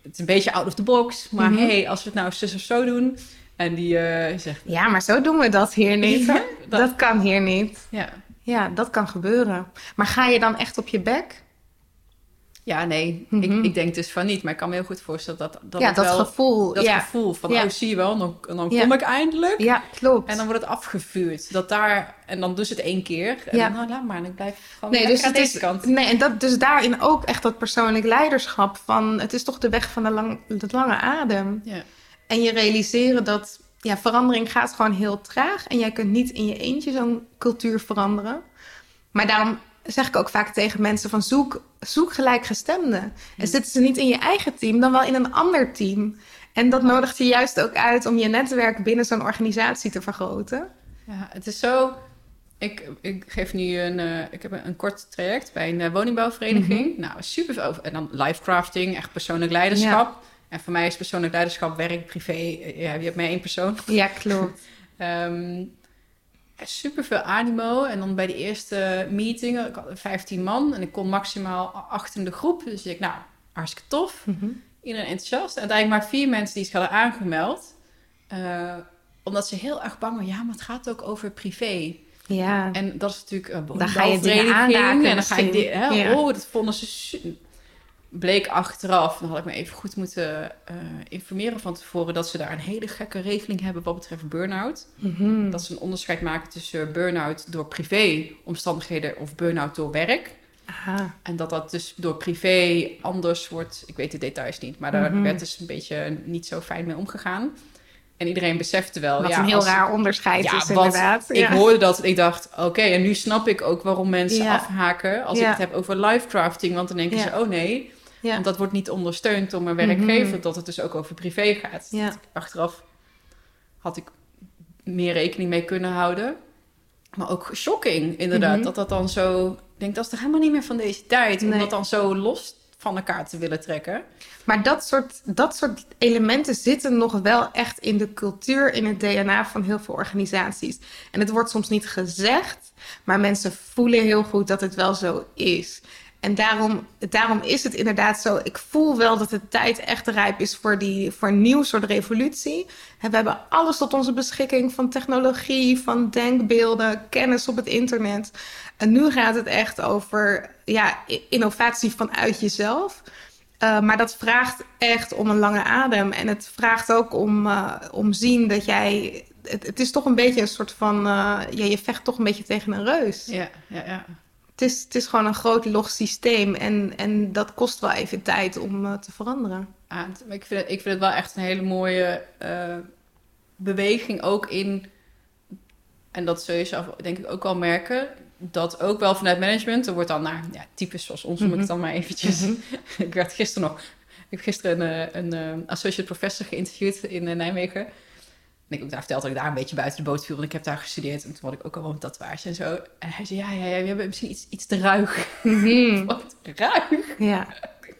S1: Het is een beetje out of the box, maar mm -hmm. hey, als we het nou zus of zo doen. En die uh, zegt...
S2: Ja, maar zo doen we dat hier niet. dat... dat... kan hier niet.
S1: Ja.
S2: ja, dat kan gebeuren. Maar ga je dan echt op je bek?
S1: Ja, nee. Mm -hmm. ik, ik denk dus van niet. Maar ik kan me heel goed voorstellen dat... dat
S2: ja, dat
S1: wel,
S2: gevoel.
S1: Dat
S2: ja.
S1: gevoel van,
S2: ja.
S1: oh, zie je wel, dan, dan kom ik eindelijk.
S2: Ja, klopt.
S1: En dan wordt het afgevuurd. Dat daar... En dan dus het één keer. En
S2: Ja.
S1: dan, nou, laat maar. En ik blijf gewoon
S2: Nee, dus
S1: aan deze
S2: is,
S1: kant.
S2: nee, en dat, dus daarin ook echt dat persoonlijk leiderschap van... Het is toch de weg van de, lang, de lange adem.
S1: Ja.
S2: En je realiseren dat ja, verandering gaat gewoon heel traag. En jij kunt niet in je eentje zo'n cultuur veranderen. Maar daarom zeg ik ook vaak tegen mensen van zoek, zoek gelijkgestemden. En zitten ze niet in je eigen team, dan wel in een ander team. En dat nodigt je juist ook uit om je netwerk binnen zo'n organisatie te vergroten.
S1: Ja, het is zo... Ik, ik geef nu een, uh, ik heb een, een, kort traject bij een uh, woningbouwvereniging. Mm -hmm. Nou, super. En dan life crafting, echt persoonlijk leiderschap. Ja. En voor mij is persoonlijk leiderschap, werk, privé. Ja, je hebt maar één persoon.
S2: Ja, klopt.
S1: um, super veel animo. En dan bij de eerste meeting, ik had 15 man en ik kon maximaal acht in de groep. Dus ik, nou, hartstikke tof.
S2: Mhm.
S1: Mm -hmm. Iedereen enthousiast. En uiteindelijk maar vier mensen die zich hadden aangemeld. Uh, omdat ze heel erg bang waren. Ja, maar het gaat ook over privé.
S2: Ja.
S1: En dat is natuurlijk een
S2: dan ga je dingen aanraken.
S1: En dan ga je dit, hè, ja. oh, dat vonden ze bleek achteraf, dan had ik me even goed moeten uh, informeren van tevoren, dat ze daar een hele gekke regeling hebben wat betreft burn-out.
S2: Mm -hmm.
S1: Dat ze een onderscheid maken tussen burn-out door privé omstandigheden of burn-out door werk.
S2: Aha.
S1: En dat dat dus door privé anders wordt, ik weet de details niet, maar daar
S2: Mhm.
S1: werd dus een beetje niet zo fijn mee omgegaan. En iedereen besefte wel,
S2: Wat
S1: ja,
S2: een heel
S1: als-
S2: raar onderscheid
S1: ja,
S2: is inderdaad.
S1: ik
S2: ja.
S1: hoorde dat en ik dacht, oké, en nu snap ik ook waarom mensen afhaken als ik het heb over life crafting. Want dan denken ze, oh nee,
S2: Ja.
S1: want dat wordt niet ondersteund door mijn werkgever,
S2: Mhm.
S1: dat het dus ook over privé gaat.
S2: Ja.
S1: Dat ik Achteraf had ik meer rekening mee kunnen houden. Maar ook shocking, inderdaad,
S2: Mhm.
S1: dat dat dan zo... Ik denk, dat is toch helemaal niet meer van deze tijd, om dat dan zo los van elkaar te willen trekken.
S2: Maar dat soort, dat soort elementen zitten nog wel echt in de cultuur, in het DNA van heel veel organisaties. En het wordt soms niet gezegd, maar mensen voelen heel goed dat het wel zo is. En daarom, daarom is het inderdaad zo. Ik voel wel dat de tijd echt rijp is voor, die, voor een nieuw soort revolutie. We hebben alles tot onze beschikking van technologie, van denkbeelden, kennis op het internet. En nu gaat het echt over ja, innovatie vanuit jezelf. Uh, maar dat vraagt echt om een lange adem. En het vraagt ook om, uh, om zien dat jij. Het, het is toch een beetje een soort van. Uh, ja, je vecht toch een beetje tegen een reus.
S1: Ja, ja, ja.
S2: Het is, het is gewoon een groot log systeem. En, en dat kost wel even tijd om uh, te veranderen.
S1: Maar ik, vind het, ik vind het wel echt een hele mooie eh, beweging ook in... En dat zul je zelf denk ik ook wel merken. Dat ook wel vanuit management. Er wordt dan naar ja, types zoals ons, noem ik het dan maar eventjes.
S2: Mhm.
S1: ik werd gisteren nog... Ik heb gisteren een, eh, een, eh, associate professor geïnterviewd in eh, Nijmegen. En ik heb ook daar verteld dat ik daar een beetje buiten de boot viel. Want ik heb daar gestudeerd. En toen had ik ook al een tatoeage en zo. En hij zei, ja, ja, ja, we hebben misschien iets, iets te ruig.
S2: Mhm.
S1: Wat ruig?
S2: Ja.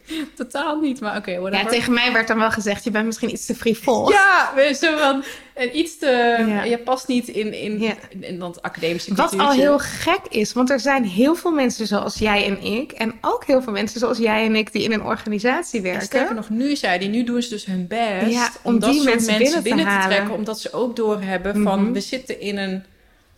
S1: Totaal niet, maar oké, okay,
S2: Ja, tegen mij werd dan wel gezegd, je bent misschien iets te frivol.
S1: Ja, zo van, en iets te... Ja. Je past niet in, in,
S2: Ja.
S1: in, in dat academische
S2: Wat al heel gek is, want er zijn heel veel mensen zoals jij en ik. En ook heel veel mensen zoals jij en ik die in een organisatie
S1: En
S2: werken.
S1: sterker nog, nu zei die, nu doen ze dus hun best
S2: Ja, om
S1: dat
S2: die mensen binnen te
S1: binnen te,
S2: halen.
S1: trekken, omdat ze ook doorhebben van
S2: Mhm.
S1: we zitten in een,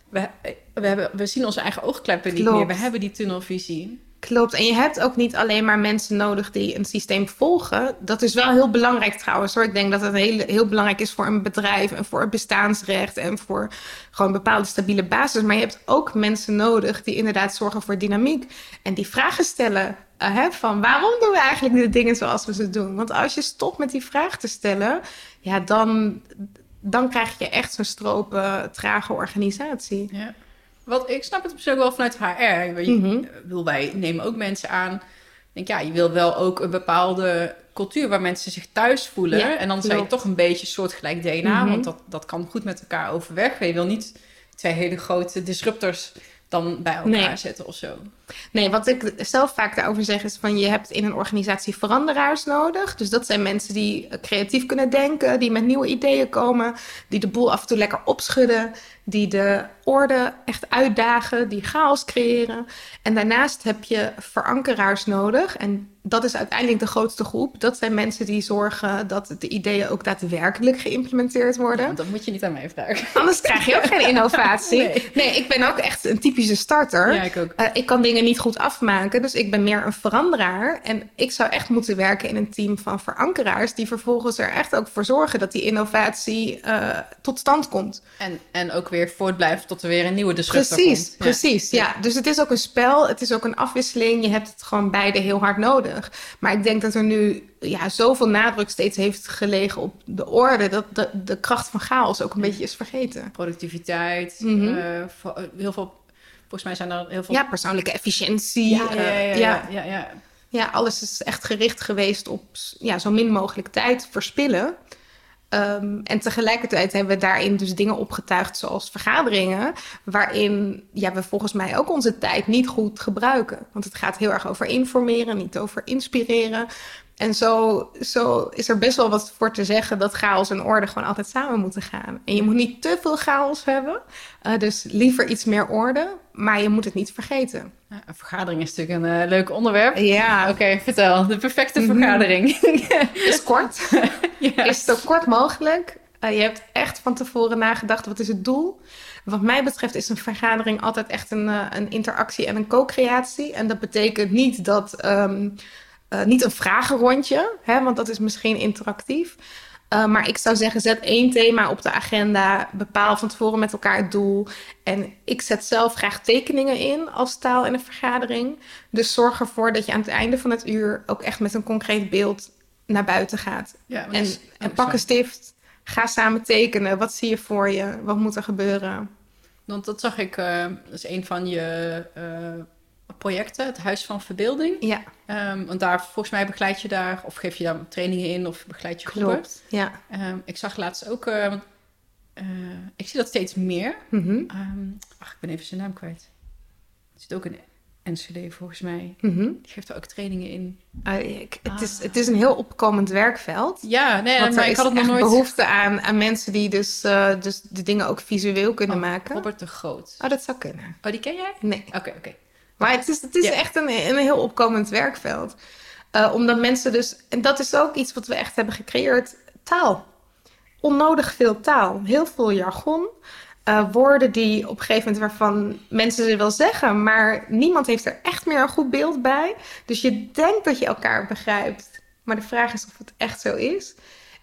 S1: we, we, hebben, we zien onze eigen oogkleppen niet meer, we hebben die tunnelvisie.
S2: Klopt. En je hebt ook niet alleen maar mensen nodig die een systeem volgen. Dat is wel heel belangrijk trouwens hoor. Ik denk dat het heel, heel belangrijk is voor een bedrijf en voor het bestaansrecht en voor gewoon een bepaalde stabiele basis. Maar je hebt ook mensen nodig die inderdaad zorgen voor dynamiek en die vragen stellen. eh, hè, van waarom doen we eigenlijk de dingen zoals we ze doen? Want als je stopt met die vraag te stellen, ja, dan, dan krijg je echt zo'n stropen, trage organisatie.
S1: Ja. Wat, ik snap het op zich ook wel vanuit HR. Je-
S2: Mhm.
S1: wil, wij nemen ook mensen aan. Ik denk, ja, je wil wel ook een bepaalde cultuur waar mensen zich thuis voelen.
S2: Ja,
S1: en dan zijn je toch een beetje soortgelijk DNA,
S2: Mhm.
S1: want dat, dat kan goed met elkaar overweg. Je wil niet twee hele grote disruptors dan bij elkaar
S2: Nee.
S1: zetten of zo.
S2: Nee, wat ik zelf vaak daarover zeg is van je hebt in een organisatie veranderaars nodig. Dus dat zijn mensen die eh, creatief kunnen denken, die met nieuwe ideeën komen, die de boel af en toe lekker opschudden, die de orde echt uitdagen, die chaos creëren. En daarnaast heb je verankeraars nodig. En dat is uiteindelijk de grootste groep. Dat zijn mensen die zorgen dat de ideeën ook daadwerkelijk geïmplementeerd worden.
S1: Want dat moet je niet aan mij vragen.
S2: Anders krijg je ook geen innovatie.
S1: Nee.
S2: Nee, ik ben ook echt een typische starter.
S1: Ja, ik ook.
S2: Eh, ik kan dingen niet goed afmaken, dus ik ben meer een veranderaar. En ik zou echt moeten werken in een team van verankeraars... die vervolgens er echt ook voor zorgen dat die innovatie eh, tot stand komt.
S1: En, en ook weer voortblijft tot er weer een nieuwe disruptor
S2: Precies,
S1: komt. Ja.
S2: precies. Ja. dus het is ook een spel, het is ook een afwisseling. Je hebt het gewoon beide heel hard nodig. Maar ik denk dat er nu ja, zoveel nadruk steeds heeft gelegen op de orde... dat de, de kracht van chaos ook een beetje is vergeten.
S1: Productiviteit,
S2: Mhm.
S1: eh, heel veel... Volgens mij zijn er heel veel...
S2: Ja, persoonlijke efficiëntie.
S1: ja, ja,
S2: eh,
S1: ja, ja, ja, ja.
S2: Ja, alles is echt gericht geweest op ja, zo min mogelijk tijd verspillen. Ehm, en tegelijkertijd hebben we daarin dus dingen opgetuigd zoals vergaderingen, waarin ja, we volgens mij ook onze tijd niet goed gebruiken. Want het gaat heel erg over informeren, niet over inspireren. En zo, zo is er best wel wat voor te zeggen dat chaos en orde gewoon altijd samen moeten gaan. En je moet niet te veel chaos hebben, eh, dus liever iets meer orde, maar je moet het niet vergeten.
S1: Ja, een vergadering is natuurlijk een eh, leuk onderwerp.
S2: Ja,
S1: Oké, vertel. De perfecte
S2: Mhm.
S1: vergadering.
S2: is kort.
S1: ja.
S2: is zo kort mogelijk. Eh, je hebt echt van tevoren nagedacht, wat is het doel? Wat mij betreft is een vergadering altijd echt een, een interactie en een co-creatie. En dat betekent niet dat... ehm, eh, niet een vragenrondje, hè, want dat is misschien interactief. Eh, maar ik zou zeggen, zet één thema op de agenda. Bepaal van tevoren met elkaar het doel. En ik zet zelf graag tekeningen in als taal in een vergadering. Dus zorg ervoor dat je aan het einde van het uur ook echt met een concreet beeld naar buiten gaat.
S1: Ja,
S2: En,
S1: is-
S2: en pak een stift. Ga samen tekenen. Wat zie je voor je? Wat moet er gebeuren?
S1: Want dat zag ik, eh, dat is een van je projecten, het Huis van Verbeelding.
S2: Ja,
S1: Ehm, want daar, volgens mij begeleid je daar, of geef je daar trainingen in, of begeleid je groepen.
S2: klopt. Ja.
S1: Ehm, ik zag laatst ook, eh, eh, ik zie dat steeds meer.
S2: Mhm.
S1: Ehm, ach, ik ben even zijn naam kwijt. Zit ook in NCD volgens mij.
S2: Mhm.
S1: Die geeft er ook trainingen in.
S2: Eh, ik- het, is,
S1: Ah.
S2: het is een heel opkomend werkveld.
S1: Ja, nee,
S2: Want er
S1: maar ik
S2: is
S1: had het nog nooit...
S2: behoefte aan, aan mensen die dus, eh, dus de dingen ook visueel kunnen
S1: Oh,
S2: maken.
S1: Robert de Groot.
S2: Oh, dat zou kunnen.
S1: Oh, die ken jij?
S2: Nee.
S1: Oké, oké.
S2: Maar het is, het is
S1: Ja.
S2: echt een, een heel opkomend werkveld. Eh, omdat mensen dus, en dat is ook iets wat we echt hebben gecreëerd, taal. Onnodig veel taal. Heel veel jargon. Eh, woorden die op een gegeven moment waarvan mensen ze wel zeggen, maar niemand heeft er echt meer een goed beeld bij. Dus je denkt dat je elkaar begrijpt. Maar de vraag is of het echt zo is.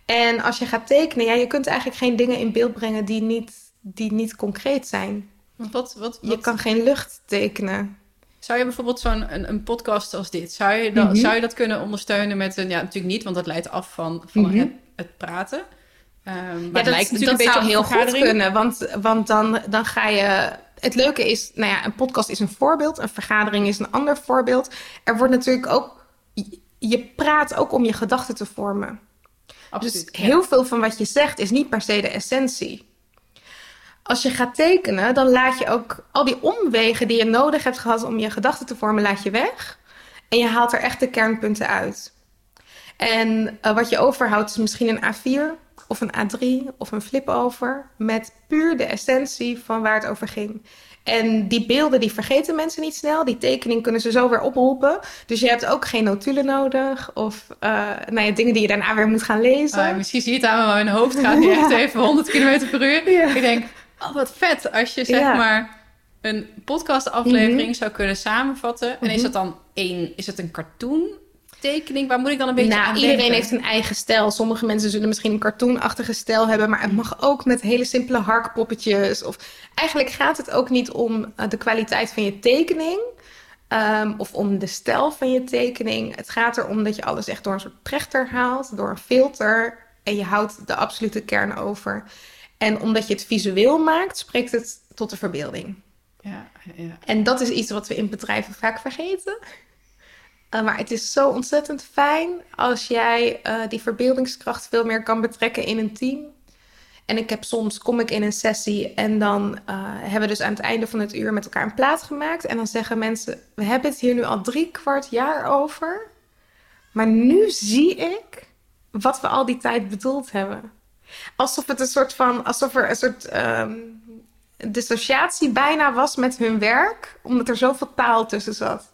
S2: En als je gaat tekenen, ja, je kunt eigenlijk geen dingen in beeld brengen die niet, die niet concreet zijn.
S1: Want wat, wat,
S2: Je
S1: wat-
S2: kan geen lucht tekenen.
S1: Zou je bijvoorbeeld zo'n een, een podcast als dit, zou je, dat,
S2: Mhm.
S1: zou je dat kunnen ondersteunen met een, ja natuurlijk niet, want dat leidt af van, van
S2: Mhm.
S1: het, het praten. Ehm, maar
S2: Ja, dat,
S1: lijkt natuurlijk
S2: dat
S1: een beetje
S2: zou heel goed kunnen, want, want dan, dan ga je... Het leuke is, nou ja, een podcast is een voorbeeld, een vergadering is een ander voorbeeld. Er wordt natuurlijk ook... Je praat ook om je gedachten te vormen.
S1: Absoluut.
S2: Dus heel veel van wat je zegt is niet per se de essentie. Als je gaat tekenen, dan laat je ook al die omwegen die je nodig hebt gehad om je gedachten te vormen, laat je weg. En je haalt er echt de kernpunten uit. En uh, wat je overhoudt is misschien een A4 of een A3 of een flip over met puur de essentie van waar het over ging. En die beelden die vergeten mensen niet snel. Die tekening kunnen ze zo weer oproepen. Dus je hebt ook geen notulen nodig. Of uh, nou ja, dingen die je daarna weer moet gaan lezen.
S1: Uh, misschien zie je het aan mijn hoofd gaat nu echt even 100 km per uur. Ja. Ik denk, oh, wat vet als je zeg ja. maar een podcastaflevering mm -hmm. zou kunnen samenvatten. En mm -hmm. is dat dan één, is het een cartoon? tekening? Waar moet ik dan een beetje
S2: nou,
S1: aan
S2: iedereen
S1: denken?
S2: heeft een eigen stijl. Sommige mensen zullen misschien een cartoonachtige stijl hebben, maar het mag ook met hele simpele harkpoppetjes. Of eigenlijk gaat het ook niet om uh, de kwaliteit van je tekening. Um, of om de stijl van je tekening. Het gaat erom dat je alles echt door een soort trechter haalt, door een filter. En je houdt de absolute kern over. En omdat je het visueel maakt, spreekt het tot de verbeelding.
S1: Ja, ja.
S2: En dat is iets wat we in bedrijven vaak vergeten. Uh, maar het is zo ontzettend fijn als jij uh, die verbeeldingskracht veel meer kan betrekken in een team. En ik heb soms, kom ik in een sessie en dan uh, hebben we dus aan het einde van het uur met elkaar een plaat gemaakt. En dan zeggen mensen, we hebben het hier nu al drie kwart jaar over. Maar nu zie ik wat we al die tijd bedoeld hebben. Alsof het een soort van, alsof er een soort um, dissociatie bijna was met hun werk. Omdat er zoveel taal tussen zat.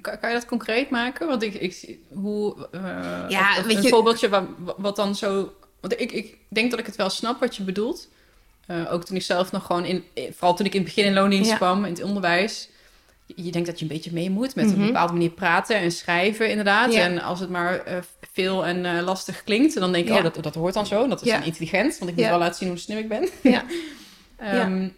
S1: Kan, kan, je dat concreet maken? Want ik, ik zie hoe. Uh,
S2: ja,
S1: of,
S2: weet
S1: een
S2: je...
S1: voorbeeldje wat, wat dan zo. Want ik, ik denk dat ik het wel snap wat je bedoelt. Uh, ook toen ik zelf nog gewoon in. Vooral toen ik in het begin in loondienst ja. kwam, in het onderwijs. Je, je, denkt dat je een beetje mee moet met mm -hmm. een bepaalde manier praten en schrijven, inderdaad. Ja. En als het maar uh, veel en uh, lastig klinkt, dan denk ik, ja. oh, dat, dat hoort dan zo. Dat is dan intelligent, want ik moet wel laten zien hoe slim ik ben.
S2: Ja.
S1: um,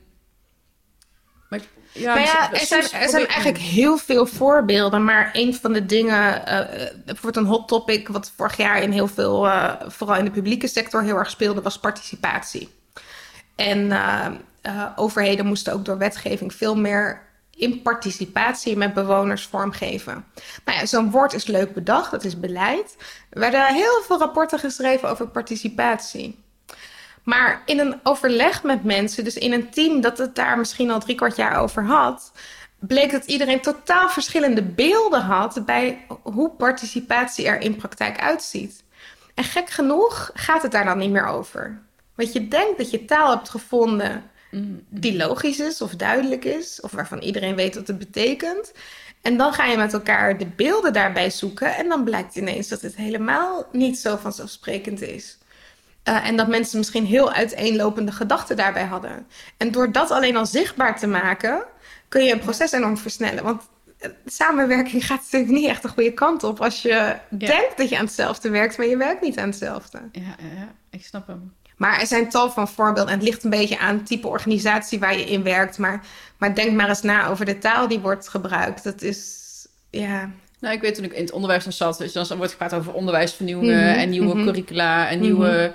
S1: maar
S2: ja, maar ja, er zijn, er zijn eigenlijk heel veel voorbeelden. Maar een van de dingen, uh, bijvoorbeeld een hot topic, wat vorig jaar in heel veel, uh, vooral in de publieke sector, heel erg speelde, was participatie. En uh, overheden moesten ook door wetgeving veel meer in participatie met bewoners vormgeven. Nou ja, zo'n woord is leuk bedacht, dat is beleid. Er werden heel veel rapporten geschreven over participatie. Maar in een overleg met mensen, dus in een team dat het daar misschien al drie kwart jaar over had, bleek dat iedereen totaal verschillende beelden had bij hoe participatie er in praktijk uitziet. En gek genoeg gaat het daar dan niet meer over. Want je denkt dat je taal hebt gevonden die logisch is of duidelijk is, of waarvan iedereen weet wat het betekent. En dan ga je met elkaar de beelden daarbij zoeken en dan blijkt ineens dat het helemaal niet zo vanzelfsprekend is. Uh, en dat mensen misschien heel uiteenlopende gedachten daarbij hadden. En door dat alleen al zichtbaar te maken, kun je een proces enorm versnellen. Want samenwerking gaat natuurlijk niet echt de goede kant op als je ja. denkt dat je aan hetzelfde werkt, maar je werkt niet aan hetzelfde.
S1: Ja, ja, ik snap hem.
S2: Maar er zijn tal van voorbeelden. En het ligt een beetje aan het type organisatie waar je in werkt. Maar, maar denk maar eens na over de taal die wordt gebruikt. Dat is, ja...
S1: Nou, ik weet toen ik in het onderwijs zat, dus dan wordt gepraat over onderwijsvernieuwingen mm -hmm, en nieuwe mm -hmm. curricula en nieuwe... Mm -hmm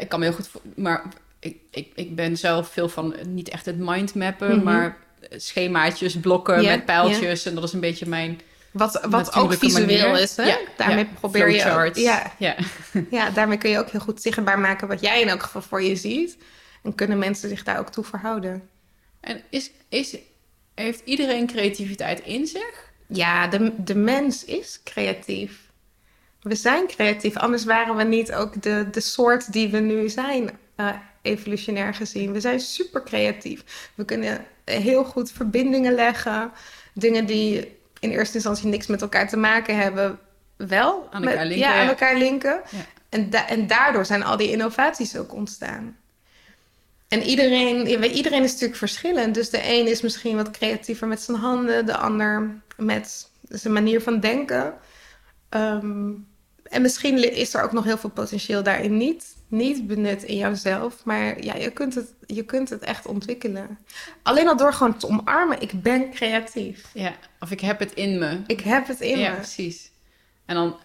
S1: ik kan me heel goed... Maar ik, ik, ik ben zelf veel van niet echt het mindmappen, -hmm. maar schemaatjes, blokken yeah, met pijltjes. Yeah. En dat is een beetje mijn...
S2: Wat, wat ook visueel manier. is, hè?
S1: Ja,
S2: daarmee
S1: ja,
S2: probeer je
S1: ook,
S2: ja.
S1: Ja.
S2: ja, daarmee kun je ook heel goed zichtbaar maken wat jij in elk geval voor je ziet. En kunnen mensen zich daar ook toe verhouden.
S1: En is, is, heeft iedereen creativiteit in zich?
S2: Ja, de, de mens is creatief. We zijn creatief, anders waren we niet ook de, de soort die we nu zijn, uh, evolutionair gezien. We zijn super creatief. We kunnen heel goed verbindingen leggen. Dingen die in eerste instantie niks met elkaar te maken hebben, wel
S1: aan elkaar
S2: met,
S1: linken.
S2: Ja, aan elkaar linken. Ja. En, da en daardoor zijn al die innovaties ook ontstaan. En iedereen, iedereen is natuurlijk verschillend. Dus de een is misschien wat creatiever met zijn handen, de ander met zijn manier van denken. Um, en misschien is er ook nog heel veel potentieel daarin niet, niet benut in jouzelf. Maar ja, je kunt, het, je kunt het echt ontwikkelen. Alleen al door gewoon te omarmen, ik ben creatief.
S1: Ja, of ik heb het in me.
S2: Ik heb het in
S1: ja,
S2: me.
S1: precies. En dan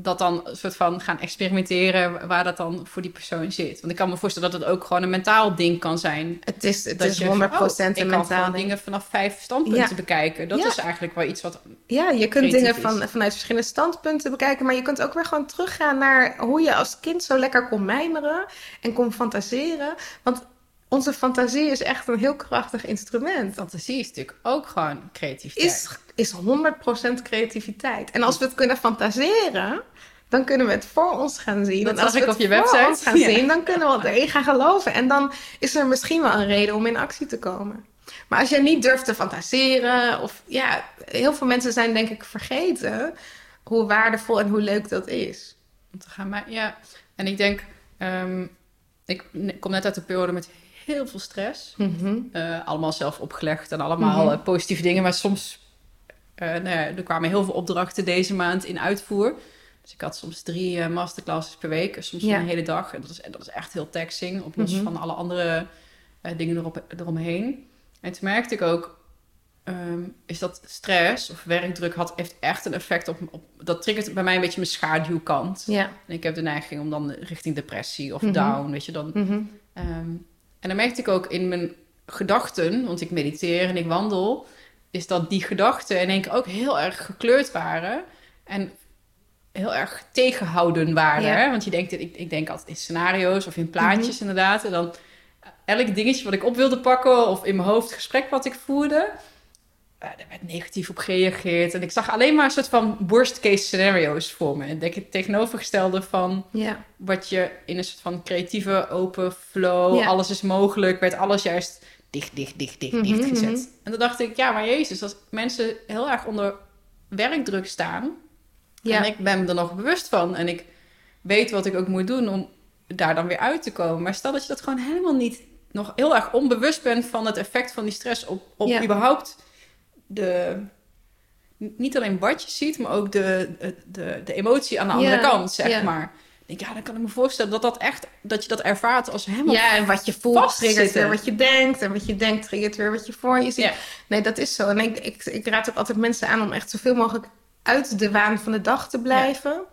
S1: dat dan een soort van gaan experimenteren waar dat dan voor die persoon zit. Want ik kan me voorstellen dat het ook gewoon een mentaal ding kan zijn.
S2: Het is, het
S1: dat
S2: is 100%
S1: je,
S2: een
S1: oh,
S2: mentaal
S1: ik kan dingen vanaf vijf standpunten
S2: Ja.
S1: bekijken. Dat
S2: Ja.
S1: is eigenlijk wel iets wat...
S2: Ja, je kunt dingen van, vanuit verschillende standpunten bekijken, maar je kunt ook weer gewoon teruggaan naar hoe je als kind zo lekker kon mijmeren en kon fantaseren. Want onze fantasie is echt een heel krachtig instrument.
S1: Fantasie is natuurlijk ook gewoon creativiteit.
S2: Is is 100% creativiteit. En als we het kunnen fantaseren, dan kunnen we het voor ons gaan zien.
S1: Dat
S2: en als we
S1: ik
S2: het
S1: op je
S2: voor
S1: website.
S2: ons gaan
S1: Ja.
S2: zien, dan kunnen we erin gaan geloven. En dan is er misschien wel een reden om in actie te komen. Maar als je niet durft te fantaseren, of ja, heel veel mensen zijn denk ik vergeten hoe waardevol en hoe leuk dat is.
S1: Om te gaan, maar ja. En ik denk, ehm, ik kom net uit de periode met heel veel stress. Eh, allemaal zelf opgelegd en allemaal
S2: Mhm.
S1: eh, positieve dingen. Maar soms, eh, nou ja, er kwamen heel veel opdrachten deze maand in uitvoer. Dus ik had soms drie eh, masterclasses per week, soms
S2: Ja.
S1: een hele dag. En dat is, dat is echt heel taxing, op los
S2: Mhm.
S1: van alle andere eh, dingen erop, eromheen. En toen merkte ik ook, ehm, is dat stress of werkdruk had, heeft echt een effect op, op... Dat triggert bij mij een beetje mijn schaduwkant.
S2: Ja.
S1: En ik heb de neiging om dan richting depressie of
S2: Mhm.
S1: down, weet je, dan...
S2: Mhm.
S1: Ehm, en dan merkte ik ook in mijn gedachten, want ik mediteer en ik wandel, is dat die gedachten in één keer ook heel erg gekleurd waren en heel erg tegenhouden waren.
S2: Ja.
S1: Hè? Want je denkt, ik, ik denk altijd in scenario's of in plaatjes
S2: Mhm.
S1: inderdaad. En dan elk dingetje wat ik op wilde pakken of in mijn hoofd gesprek wat ik voerde, eh, daar werd negatief op gereageerd. En ik zag alleen maar een soort van worst case scenario's voor me. En denk het tegenovergestelde van
S2: Ja.
S1: wat je in een soort van creatieve open flow,
S2: Ja.
S1: alles is mogelijk, werd alles juist dicht, dicht, dicht, dicht,
S2: Mhm,
S1: dicht gezet.
S2: mhm.
S1: En toen dacht ik, ja, maar Jezus, als mensen heel erg onder werkdruk staan,
S2: Ja.
S1: en ik ben me er nog bewust van en ik weet wat ik ook moet doen om daar dan weer uit te komen. Maar stel dat je dat gewoon helemaal niet nog heel erg onbewust bent van het effect van die stress op, op
S2: Ja.
S1: überhaupt de niet alleen wat je ziet, maar ook de, de, de emotie aan de andere
S2: Ja,
S1: kant, zeg
S2: ja.
S1: maar. Ik denk, ja, dan kan ik me voorstellen dat dat echt, dat je dat ervaart als helemaal
S2: Ja, en wat je voelt triggert weer wat je denkt. En wat je denkt triggert weer wat je voor je ziet.
S1: Ja.
S2: Nee, dat is zo. En ik, ik, ik raad ook altijd mensen aan om echt zoveel mogelijk uit de waan van de dag te blijven.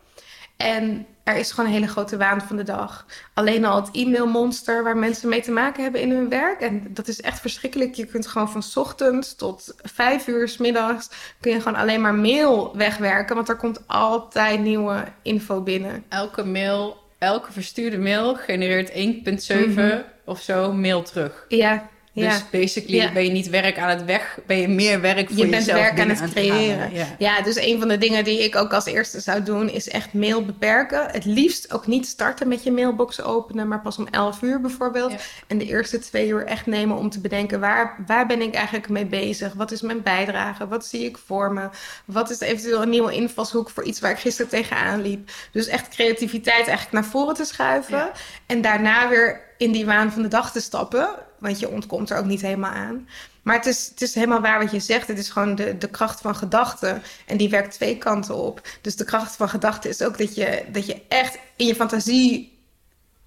S2: En er is gewoon een hele grote waan van de dag. Alleen al het e-mailmonster waar mensen mee te maken hebben in hun werk. En dat is echt verschrikkelijk. Je kunt gewoon van ochtends tot vijf uur 's middags... kun je gewoon alleen maar mail wegwerken. Want er komt altijd nieuwe info binnen.
S1: elke mail, elke verstuurde mail genereert 1,7
S2: Mhm.
S1: of zo mail terug.
S2: Ja, ja.
S1: Dus basically
S2: Ja.
S1: ben je niet werk aan het weg, ben je meer werk voor
S2: je bent
S1: jezelf
S2: werk aan het
S1: halen.
S2: creëren.
S1: Ja.
S2: Ja, dus een van de dingen die ik ook als eerste zou doen, is echt mail beperken. Het liefst ook niet starten met je mailbox openen, maar pas om 11 uur bijvoorbeeld. En de eerste twee uur echt nemen om te bedenken waar, waar ben ik eigenlijk mee bezig? Wat is mijn bijdrage? Wat zie ik voor me? Wat is eventueel een nieuwe invalshoek voor iets waar ik gisteren tegenaan liep? Dus echt creativiteit eigenlijk naar voren te schuiven. En daarna weer in die waan van de dag te stappen. Want je ontkomt er ook niet helemaal aan. Maar het is, het is helemaal waar wat je zegt. Het is gewoon de, de kracht van gedachten. En die werkt twee kanten op. Dus de kracht van gedachten is ook dat je, dat je echt in je fantasie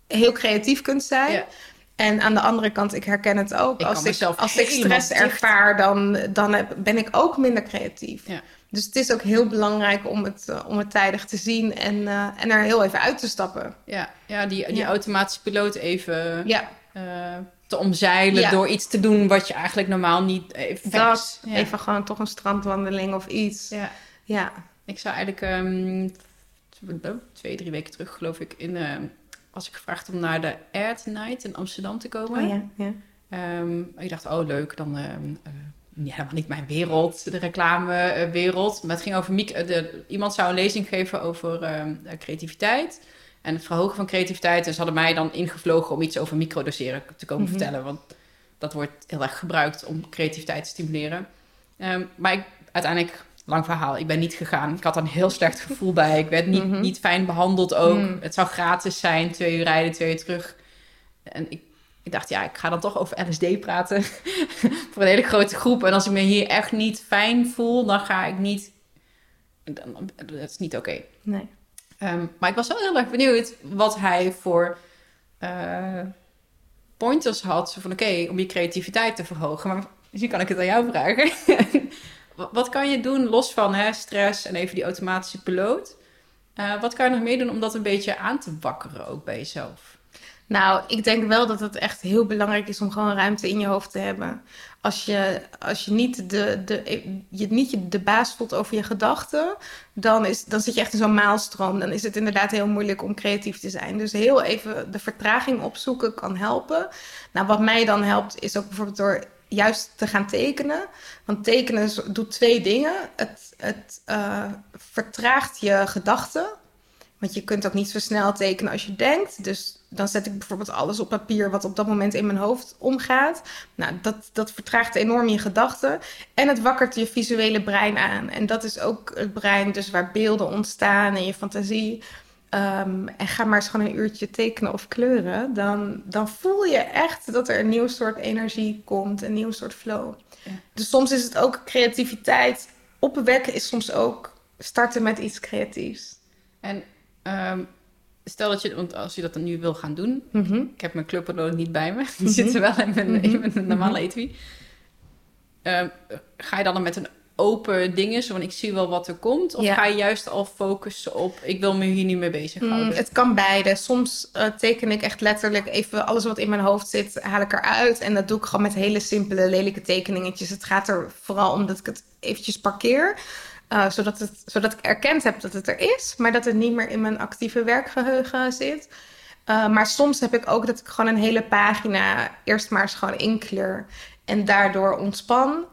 S2: heel creatief kunt zijn.
S1: Ja.
S2: En aan de andere kant, ik herken het ook.
S1: Ik
S2: als ik, als ik stress ervaar, dan, dan heb- ben ik ook minder creatief.
S1: Ja.
S2: Dus het is ook heel belangrijk om het, eh, om het tijdig te zien en, eh, en er heel even uit te stappen.
S1: Ja, ja die, die
S2: Ja.
S1: automatische piloot even
S2: Ja,
S1: eh, te omzeilen
S2: Ja.
S1: door iets te doen wat je eigenlijk normaal niet even
S2: dat.
S1: Ja.
S2: Even gewoon toch een strandwandeling of iets.
S1: Ja.
S2: Ja.
S1: Ik zou eigenlijk ehm, twee, drie weken terug, geloof ik, in, ehm, was ik gevraagd om naar de Air Night in Amsterdam te komen.
S2: Oh ja, ja.
S1: Ehm, ik dacht, oh leuk, dan ehm, eh, ja, helemaal niet mijn wereld, de reclamewereld. Maar het ging over, de, iemand zou een lezing geven over eh, creativiteit en het verhogen van creativiteit. En ze hadden mij dan ingevlogen om iets over microdoseren te komen
S2: Mhm.
S1: vertellen. Want dat wordt heel erg gebruikt om creativiteit te stimuleren. Ehm, maar ik, uiteindelijk, lang verhaal, ik ben niet gegaan. Ik had er een heel slecht gevoel bij. Ik werd niet,
S2: Mhm.
S1: niet fijn behandeld ook.
S2: Mm.
S1: Het zou gratis zijn, twee uur rijden, twee uur terug. En ik, ik dacht, ja, ik ga dan toch over LSD praten voor een hele grote groep. En als ik me hier echt niet fijn voel, dan ga ik niet... Dan, dat is niet oké.
S2: Nee.
S1: Ehm, maar ik was wel heel erg benieuwd wat hij voor eh, pointers had. Van, oké, om je creativiteit te verhogen. Maar misschien kan ik het aan jou vragen. wat, wat kan je doen, los van hè, stress en even die automatische piloot? Eh, wat kan je nog meer doen om dat een beetje aan te wakkeren ook bij jezelf?
S2: Nou, ik denk wel dat het echt heel belangrijk is om gewoon ruimte in je hoofd te hebben. Als je, als je niet, de, de, je niet de baas voelt over je gedachten, dan, is, dan zit je echt in zo'n maalstroom. Dan is het inderdaad heel moeilijk om creatief te zijn. Dus heel even de vertraging opzoeken kan helpen. Nou, wat mij dan helpt, is ook bijvoorbeeld door juist te gaan tekenen. Want tekenen doet twee dingen. Het, het eh, vertraagt je gedachten. Want je kunt ook niet zo snel tekenen als je denkt. Dus dan zet ik bijvoorbeeld alles op papier wat op dat moment in mijn hoofd omgaat. Nou, dat, dat vertraagt enorm je gedachten. En het wakkert je visuele brein aan. En dat is ook het brein dus waar beelden ontstaan en je fantasie. Ehm, en ga maar eens gewoon een uurtje tekenen of kleuren. Dan, dan voel je echt dat er een nieuw soort energie komt, een nieuw soort flow.
S1: Ja.
S2: Dus soms is het ook creativiteit. Opwekken is soms ook starten met iets creatiefs.
S1: En ehm, stel dat je, want als je dat dan nu wil gaan doen,
S2: Mhm.
S1: ik heb mijn clubpotlood niet bij me, die
S2: Mhm.
S1: zitten wel in mijn, in mijn
S2: Mhm.
S1: normale etui. Ehm, ga je dan met een open dingen, zo van ik zie wel wat er komt? Of
S2: Ja.
S1: ga je juist al focussen op, ik wil me hier niet mee bezighouden?
S2: Mm, het kan beide. Soms eh, teken ik echt letterlijk even alles wat in mijn hoofd zit, haal ik eruit. En dat doe ik gewoon met hele simpele, lelijke tekeningetjes. Het gaat er vooral om dat ik het eventjes parkeer. Eh, zodat, zodat ik erkend heb dat het er is, maar dat het niet meer in mijn actieve werkgeheugen zit. Eh, maar soms heb ik ook dat ik gewoon een hele pagina eerst maar eens gewoon inkleur. En daardoor ontspan.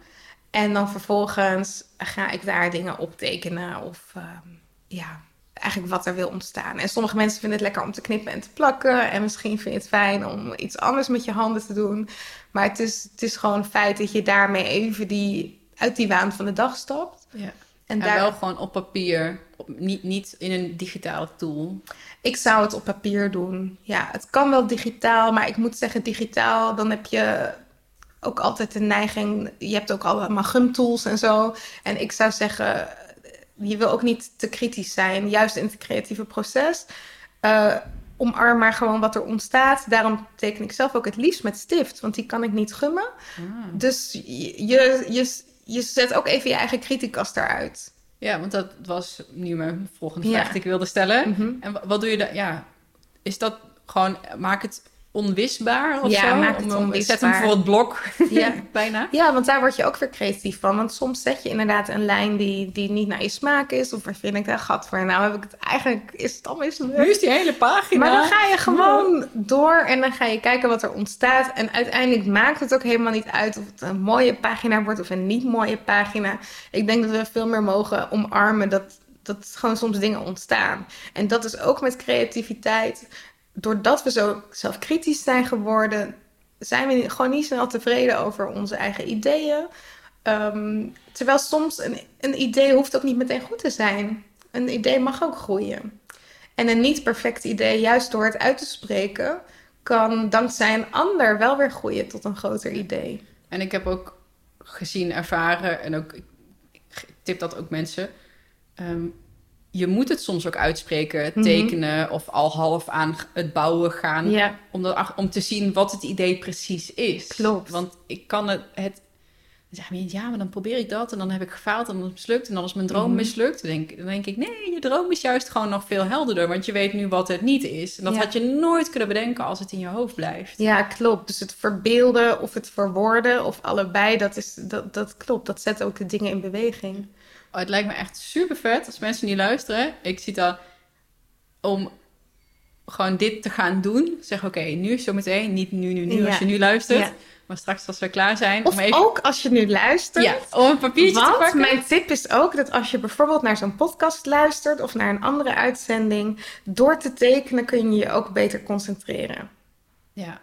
S2: En dan vervolgens ga ik daar dingen optekenen of ehm, ja, eigenlijk wat er wil ontstaan. En sommige mensen vinden het lekker om te knippen en te plakken. En misschien vind je het fijn om iets anders met je handen te doen. Maar het is, het is gewoon feit dat je daarmee even die, uit die waan van de dag stapt.
S1: ja.
S2: En,
S1: En
S2: daar,
S1: wel gewoon op papier, op, niet, niet in een digitale tool.
S2: ik zou het op papier doen. Ja, het kan wel digitaal, maar ik moet zeggen, digitaal, dan heb je ook altijd de neiging. Je hebt ook allemaal gumtools en zo. En ik zou zeggen, je wil ook niet te kritisch zijn, juist in het creatieve proces. Eh, omarm maar gewoon wat er ontstaat. Daarom teken ik zelf ook het liefst met stift, want die kan ik niet gummen. Dus je, je, je, je zet ook even je eigen kritiekast eruit.
S1: Ja, want dat was nu mijn volgende
S2: Ja.
S1: vraag die ik wilde stellen.
S2: Mhm.
S1: En wa- wat doe je dan? Ja, is dat gewoon, maak het onwisbaar of
S2: Ja,
S1: zo?
S2: maak het
S1: Zet hem voor het blok,
S2: Ja.
S1: bijna.
S2: Ja, want daar word je ook weer creatief van. Want soms zet je inderdaad een lijn die, die niet naar je smaak is. Of waar vind ik daar gat voor? Nou heb ik het eigenlijk, is het al
S1: Nu
S2: mislukt.
S1: is die hele pagina.
S2: Maar dan ga je gewoon door en dan ga je kijken wat er ontstaat. En uiteindelijk maakt het ook helemaal niet uit of het een mooie pagina wordt of een niet mooie pagina. Ik denk dat we veel meer mogen omarmen dat, dat gewoon soms dingen ontstaan. En dat is ook met creativiteit. Doordat we zo zelfkritisch zijn geworden, zijn we gewoon niet snel tevreden over onze eigen ideeën. Ehm, terwijl soms een, een idee hoeft ook niet meteen goed te zijn. Een idee mag ook groeien. En een niet perfect idee, juist door het uit te spreken, kan dankzij een ander wel weer groeien tot een groter idee.
S1: En ik heb ook gezien, ervaren en ook, ik tip dat ook mensen. ehm, je moet het soms ook uitspreken,
S2: Mhm.
S1: tekenen of al half aan het bouwen gaan. Om, dat, om te zien wat het idee precies is.
S2: Klopt.
S1: Want ik kan het... het dan zeggen mensen, ja, maar dan probeer ik dat en dan heb ik gefaald en dan is het mislukt. En dan is mijn droom
S2: Mhm.
S1: mislukt. Dan denk, dan denk ik, nee, je droom is juist gewoon nog veel helderder. Want je weet nu wat het niet is. En dat
S2: Ja.
S1: had je nooit kunnen bedenken als het in je hoofd blijft.
S2: ja, klopt. Dus het verbeelden of het verwoorden of allebei, dat, is, dat, dat klopt. Dat zet ook de dingen in beweging.
S1: Oh, het lijkt me echt super vet als mensen die luisteren. Ik zie dat om gewoon dit te gaan doen. Zeg, oké, nu zometeen. Niet nu, nu, nu
S2: Ja.
S1: als je nu luistert.
S2: Ja.
S1: Maar straks als we klaar zijn.
S2: Of
S1: om even,
S2: ook als je nu luistert.
S1: ja, om een papiertje te pakken.
S2: mijn tip is ook dat als je bijvoorbeeld naar zo'n podcast luistert of naar een andere uitzending, door te tekenen kun je je ook beter concentreren.
S1: Ja,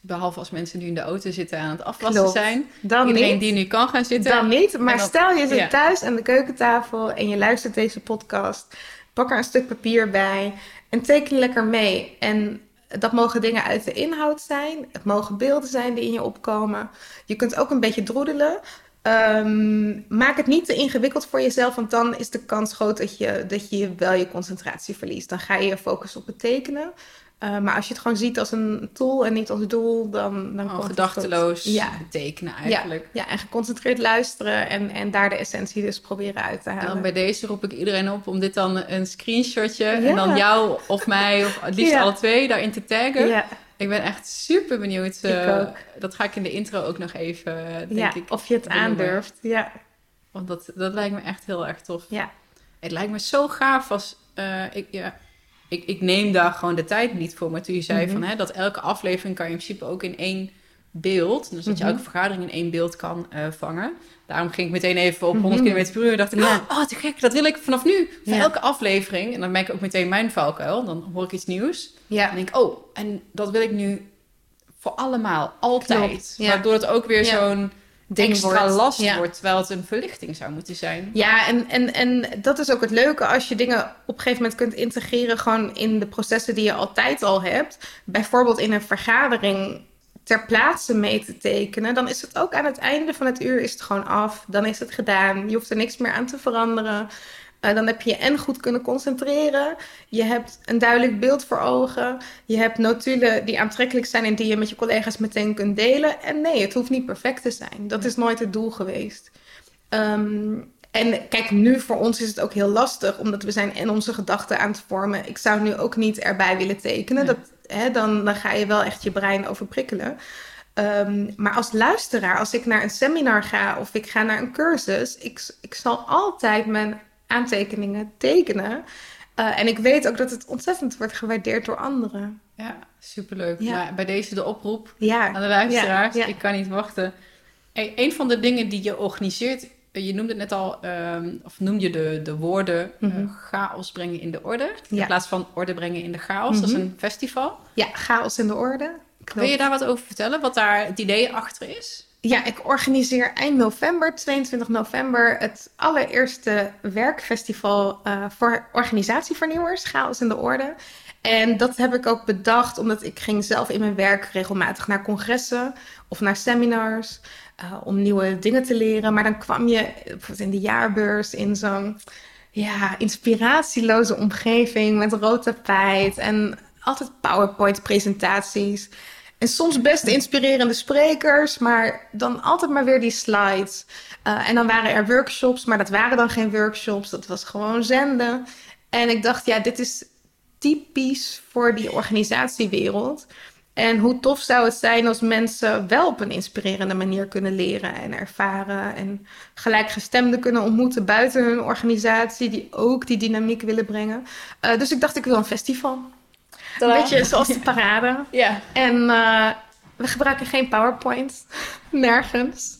S1: behalve als mensen nu in de auto zitten aan het afwassen
S2: Klopt.
S1: zijn.
S2: Dan
S1: Iedereen
S2: niet.
S1: die nu kan gaan zitten.
S2: Dan niet, maar
S1: dan-
S2: stel je zit
S1: ja.
S2: thuis aan de keukentafel en je luistert deze podcast. Pak er een stuk papier bij en teken lekker mee. En dat mogen dingen uit de inhoud zijn. Het mogen beelden zijn die in je opkomen. Je kunt ook een beetje droedelen. Ehm, maak het niet te ingewikkeld voor jezelf, want dan is de kans groot dat je, dat je wel je concentratie verliest. Dan ga je je focussen op het tekenen. Eh, maar als je het gewoon ziet als een tool en niet als doel, dan, dan het
S1: gedachteloos.
S2: Ja,
S1: tekenen eigenlijk.
S2: ja, en geconcentreerd luisteren en, en daar de essentie dus proberen uit te
S1: En
S2: halen.
S1: dan bij deze roep ik iedereen op om dit dan een screenshotje
S2: Ja.
S1: en dan jou of mij of het liefst
S2: Ja.
S1: alle twee daarin te taggen.
S2: ja,
S1: Ik ben echt super benieuwd. eh. Dat ga ik in de intro ook nog even, eh, denk
S2: ja,
S1: ik.
S2: of je het
S1: benoemen.
S2: aandurft. Ja,
S1: Want dat, dat lijkt me echt heel erg tof.
S2: ja.
S1: Het lijkt me zo gaaf als ik, ja, ik, ik neem daar gewoon de tijd niet voor. Maar toen je zei
S2: Mhm.
S1: van, hè, dat elke aflevering kan je in principe ook in één beeld. Dus dat je
S2: Mhm.
S1: elke vergadering in één beeld kan eh, vangen. Daarom ging ik meteen even op 100
S2: Mhm.
S1: km per uur. dacht ik,
S2: Ja.
S1: oh, te gek, dat wil ik vanaf nu. Voor
S2: Ja.
S1: elke aflevering. En dan merk ik ook meteen mijn valkuil. Dan hoor ik iets nieuws.
S2: Ja.
S1: En denk ik, oh, en dat wil ik nu voor allemaal, altijd. Waardoor het ook weer zo'n
S2: Ding
S1: extra
S2: wordt.
S1: last
S2: Ja.
S1: wordt. Terwijl het een verlichting zou moeten zijn.
S2: Ja, en, en, en dat is ook het leuke als je dingen op een gegeven moment kunt integreren gewoon in de processen die je altijd al hebt. Bijvoorbeeld in een vergadering ter plaatse mee te tekenen. Dan is het ook aan het einde van het uur is het gewoon af. Dan is het gedaan. Je hoeft er niks meer aan te veranderen. Eh, dan heb je je en goed kunnen concentreren. Je hebt een duidelijk beeld voor ogen. Je hebt notulen die aantrekkelijk zijn en die je met je collega's meteen kunt delen. En nee, het hoeft niet perfect te zijn. Dat is nooit het doel geweest. Ehm, en kijk, nu voor ons is het ook heel lastig, omdat we zijn en onze gedachten aan het vormen. Ik zou nu ook niet erbij willen tekenen.
S1: Nee.
S2: Dat, hè, dan, dan ga je wel echt je brein overprikkelen. Ehm, maar als luisteraar, als ik naar een seminar ga of ik ga naar een cursus, ik, ik zal altijd mijn aantekeningen tekenen. Eh, en ik weet ook dat het ontzettend wordt gewaardeerd door anderen.
S1: Ja, superleuk.
S2: Ja.
S1: Maar bij deze de oproep
S2: Ja,
S1: aan de luisteraars.
S2: Ja.
S1: Ik kan niet wachten. Een van de dingen die je organiseert, eh, je noemde het net al, ehm, of noem je de, de woorden eh,
S2: Mhm.
S1: chaos brengen in de orde. In plaats van orde brengen in de chaos. Dat is
S2: Mhm.
S1: een festival.
S2: ja, chaos in de orde. Klopt.
S1: Wil je daar wat over vertellen? Wat daar het idee achter is?
S2: Ja, ik organiseer eind november, 22 november, het allereerste werkfestival eh, voor organisatievernieuwers, Chaos in de Orde. En dat heb ik ook bedacht omdat ik ging zelf in mijn werk regelmatig naar congressen of naar seminars eh, om nieuwe dingen te leren. Maar dan kwam je bijvoorbeeld in de jaarbeurs in zo'n ja, inspiratieloze omgeving met rood tapijt en altijd PowerPoint-presentaties. En soms best inspirerende sprekers, maar dan altijd maar weer die slides. Eh, en dan waren er workshops, maar dat waren dan geen workshops. Dat was gewoon zenden. En ik dacht, ja, dit is typisch voor die organisatiewereld. En hoe tof zou het zijn als mensen wel op een inspirerende manier kunnen leren en ervaren. En gelijkgestemden kunnen ontmoeten buiten hun organisatie, die ook die dynamiek willen brengen. Eh, dus ik dacht, ik wil een festival. Een beetje zoals de parade.
S1: Ja.
S2: En eh, we gebruiken geen PowerPoint, nergens.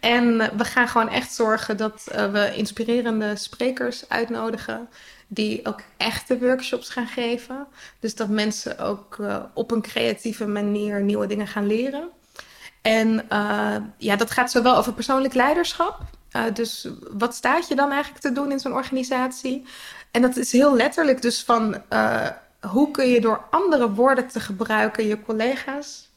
S2: En we gaan gewoon echt zorgen dat eh, we inspirerende sprekers uitnodigen. Die ook echte workshops gaan geven. Dus dat mensen ook eh, op een creatieve manier nieuwe dingen gaan leren. En ja, dat gaat zowel over persoonlijk leiderschap. Dus wat staat je dan eigenlijk te doen in zo'n organisatie? En dat is heel letterlijk dus van hoe kun je door andere woorden te gebruiken je collega's